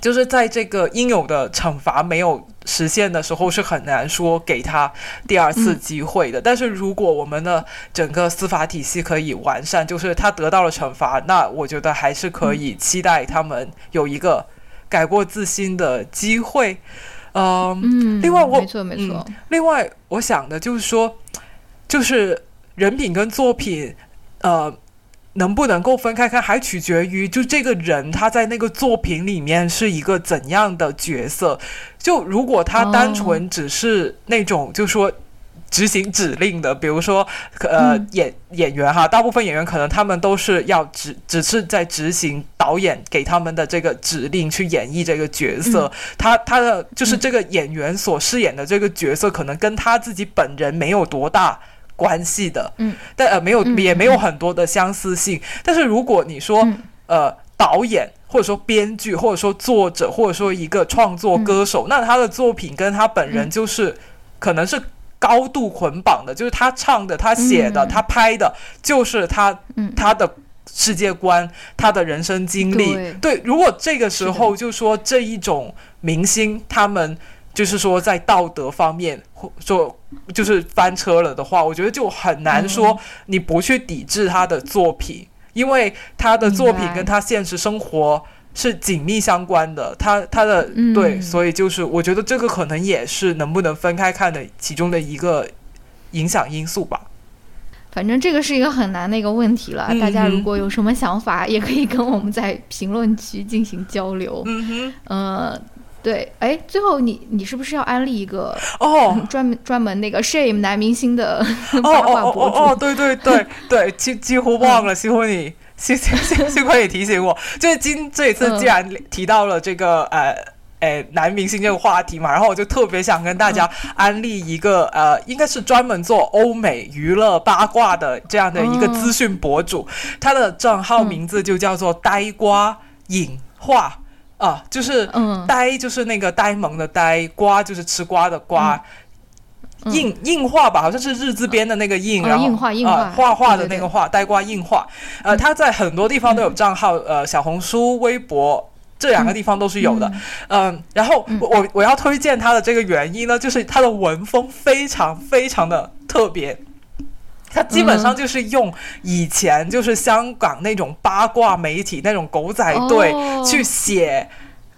就是在这个应有的惩罚没有实现的时候，是很难说给他第二次机会的。但是如果我们的整个司法体系可以完善，就是他得到了惩罚，那我觉得还是可以期待他们有一个改过自新的机会。嗯，另外我没错没错。另外我想的就是说，就是人品跟作品，呃，能不能够分开看，还取决于就这个人他在那个作品里面是一个怎样的角色。就如果他单纯只是那种，就说。执行指令的，比如说，呃，演演员哈，大部分演员可能他们都是要只只是在执行导演给他们的这个指令去演绎这个角色，他他的就是这个演员所饰演的这个角色，可能跟他自己本人没有多大关系的，嗯，但呃没有也没有很多的相似性。但是如果你说呃导演或者说编剧或者说作者或者说一个创作歌手，那他的作品跟他本人就是可能是。高度捆绑的，就是他唱的、他写的、他拍的，就是他他的世界观、他的人生经历。对，如果这个时候就说这一种明星，他们就是说在道德方面或说就是翻车了的话，我觉得就很难说你不去抵制他的作品，因为他的作品跟他现实生活。是紧密相关的，他他的对，所以就是我觉得这个可能也是能不能分开看的其中的一个影响因素吧。反正这个是一个很难的一个问题了，大家如果有什么想法，也可以跟我们在评论区进行交流。嗯哼，呃，对，哎，最后你你是不是要安利一个哦，(laughs) 专门专门那个 shame 男明星的 (laughs) 八卦博主？哦，对对对对，几几乎忘了，几乎你。幸幸幸幸亏你提醒我，就是今这一次既然提到了这个呃诶男明星这个话题嘛，然后我就特别想跟大家安利一个呃，应该是专门做欧美娱乐八卦的这样的一个资讯博主，他的账号名字就叫做呆瓜影画啊，就是呆就是那个呆萌的呆，瓜就是吃瓜的瓜。印印画吧，好像是日字边的那个印，然后啊画画的那个画，呆瓜印画。呃，他在很多地方都有账号，呃，小红书、微博这两个地方都是有的。嗯，然后我我要推荐他的这个原因呢，就是他的文风非常非常的特别，他基本上就是用以前就是香港那种八卦媒体那种狗仔队去写。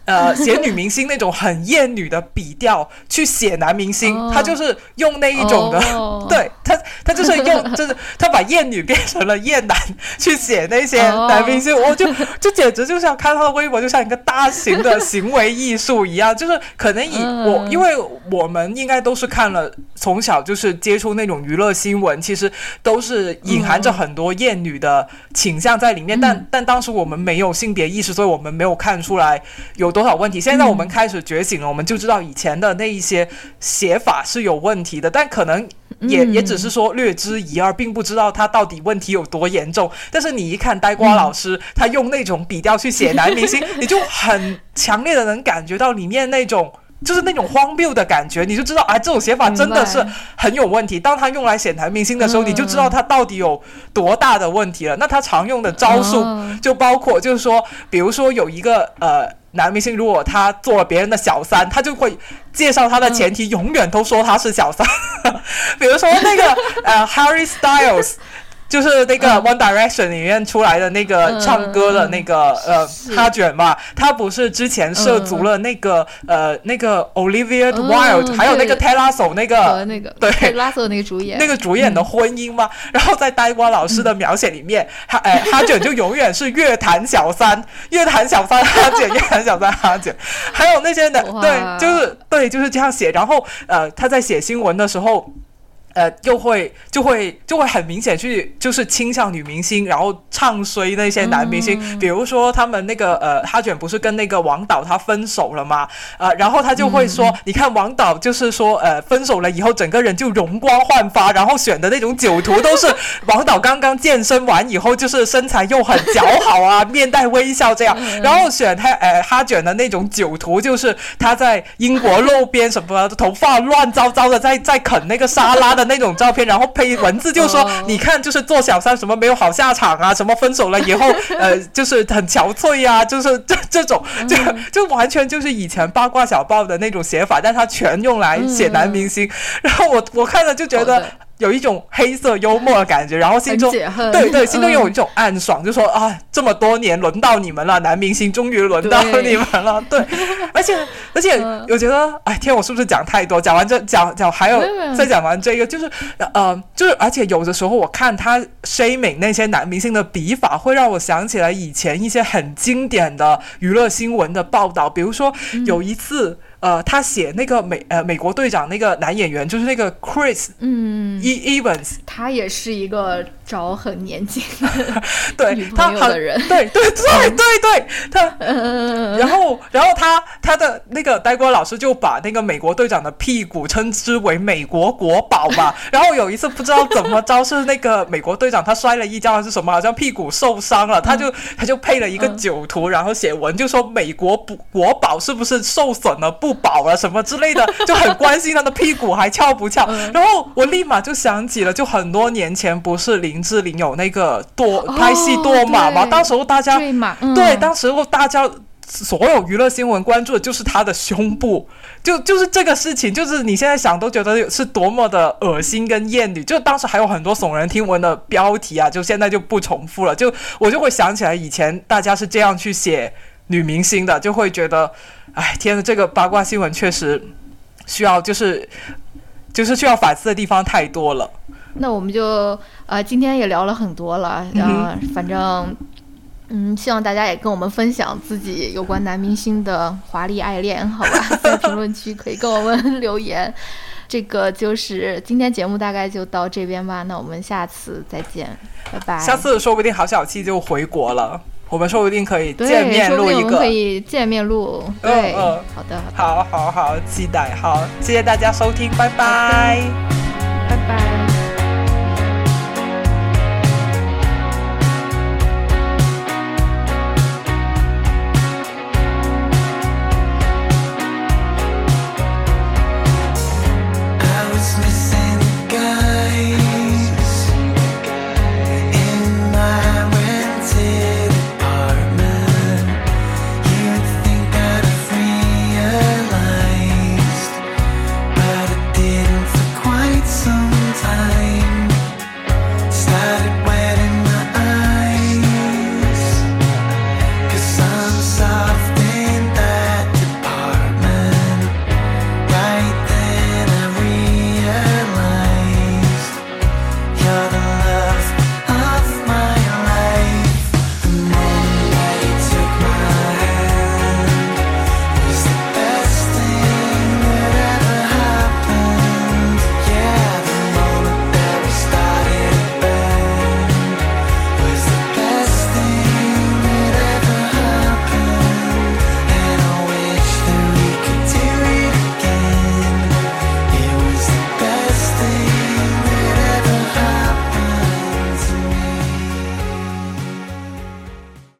呃，(laughs) 写女明星那种很艳女的笔调去写男明星，他就是用那一种的，(laughs) 对他，他就是用，(laughs) 就是他把艳女变成了艳男去写那些男明星，我就就简直就像看他的微博，就像一个大型的行为艺术一样，就是可能以我，因为我们应该都是看了从小就是接触那种娱乐新闻，其实都是隐含着很多艳女的倾向在里面，但但当时我们没有性别意识，所以我们没有看出来有。多少问题？现在我们开始觉醒了，我们就知道以前的那一些写法是有问题的，但可能也也只是说略知一二，并不知道他到底问题有多严重。但是你一看呆瓜老师，他用那种笔调去写男明星，你就很强烈的能感觉到里面那种就是那种荒谬的感觉，你就知道啊，这种写法真的是很有问题。当他用来写男明星的时候，你就知道他到底有多大的问题了。那他常用的招数就包括，就是说，比如说有一个呃。男明星如果他做了别人的小三，他就会介绍他的前提，永远都说他是小三。(laughs) 比如说那个呃，Harry Styles。(laughs) 就是那个 One Direction 里面出来的那个唱歌的那个呃哈卷嘛，他不是之前涉足了那个呃那个 Olivia Wilde，还有那个 Taylor 那个那个对。Taylor 那个主演。(laughs) 那个主演的婚姻吗？(laughs) 然后在呆瓜老师的描写里面，哈哎哈卷就永远是乐坛小三，(laughs) 乐坛小三哈卷，乐坛小三哈卷，还有那些的对，就是对就是这样写。然后呃他在写新闻的时候。呃，又会就会就会很明显去就是倾向女明星，然后唱衰那些男明星。比如说他们那个呃，哈卷不是跟那个王导他分手了吗？呃，然后他就会说，你看王导就是说呃，分手了以后整个人就容光焕发，然后选的那种酒图都是 (laughs) 王导刚刚健身完以后，就是身材又很姣好啊，(laughs) 面带微笑这样。然后选他呃哈卷的那种酒图，就是他在英国路边什么头发乱糟糟的，在在啃那个沙拉的。那种照片，然后配文字，就说你看，就是做小三什么没有好下场啊，什么分手了以后，呃，(laughs) 就是很憔悴呀，就是 (laughs) 这这种，就就完全就是以前八卦小报的那种写法，但他全用来写男明星。然后我我看了就觉得有一种黑色幽默的感觉，然后心中对对，心中有一种暗爽，就说啊，这么多年轮到你们了，男明星终于轮到你们了。对，而且而且我觉得，哎天，我是不是讲太多？讲完这讲讲还有再讲完这个，就是呃，就是而且有的时候我看他 shaming 那些男明星的笔法，会让我想起来以前一些很经典的娱乐新闻的报道，比如说有一次。呃，他写那个美呃美国队长那个男演员就是那个 Chris，嗯，E Evans，他也是一个找很年轻 (laughs) 对女朋友的人，对对对对对，他，然后然后他他的那个呆瓜老师就把那个美国队长的屁股称之为美国国宝吧，然后有一次不知道怎么着是那个美国队长他摔了一跤还是什么，好像屁股受伤了，他就他就配了一个酒图，然后写文就说美国不国宝是不是受损了不。保了什么之类的，就很关心他的屁股还翘不翘。然后我立马就想起了，就很多年前不是林志玲有那个多拍戏多马吗？当时候大家对，当时候大家所有娱乐新闻关注的就是她的胸部，就就是这个事情，就是你现在想都觉得是多么的恶心跟艳女。就当时还有很多耸人听闻的标题啊，就现在就不重复了。就我就会想起来以前大家是这样去写女明星的，就会觉得。哎，天呐，这个八卦新闻确实需要，就是就是需要反思的地方太多了。那我们就呃，今天也聊了很多了，然后反正嗯，希望大家也跟我们分享自己有关男明星的华丽爱恋，好吧？(laughs) 在评论区可以跟我们 (laughs) 留言。这个就是今天节目大概就到这边吧，那我们下次再见，拜拜。下次说不定郝小七就回国了。我们说不定可以见面录一个，可以见面录。对，好的，好好好，期待，好，谢谢大家收听，拜拜拜拜。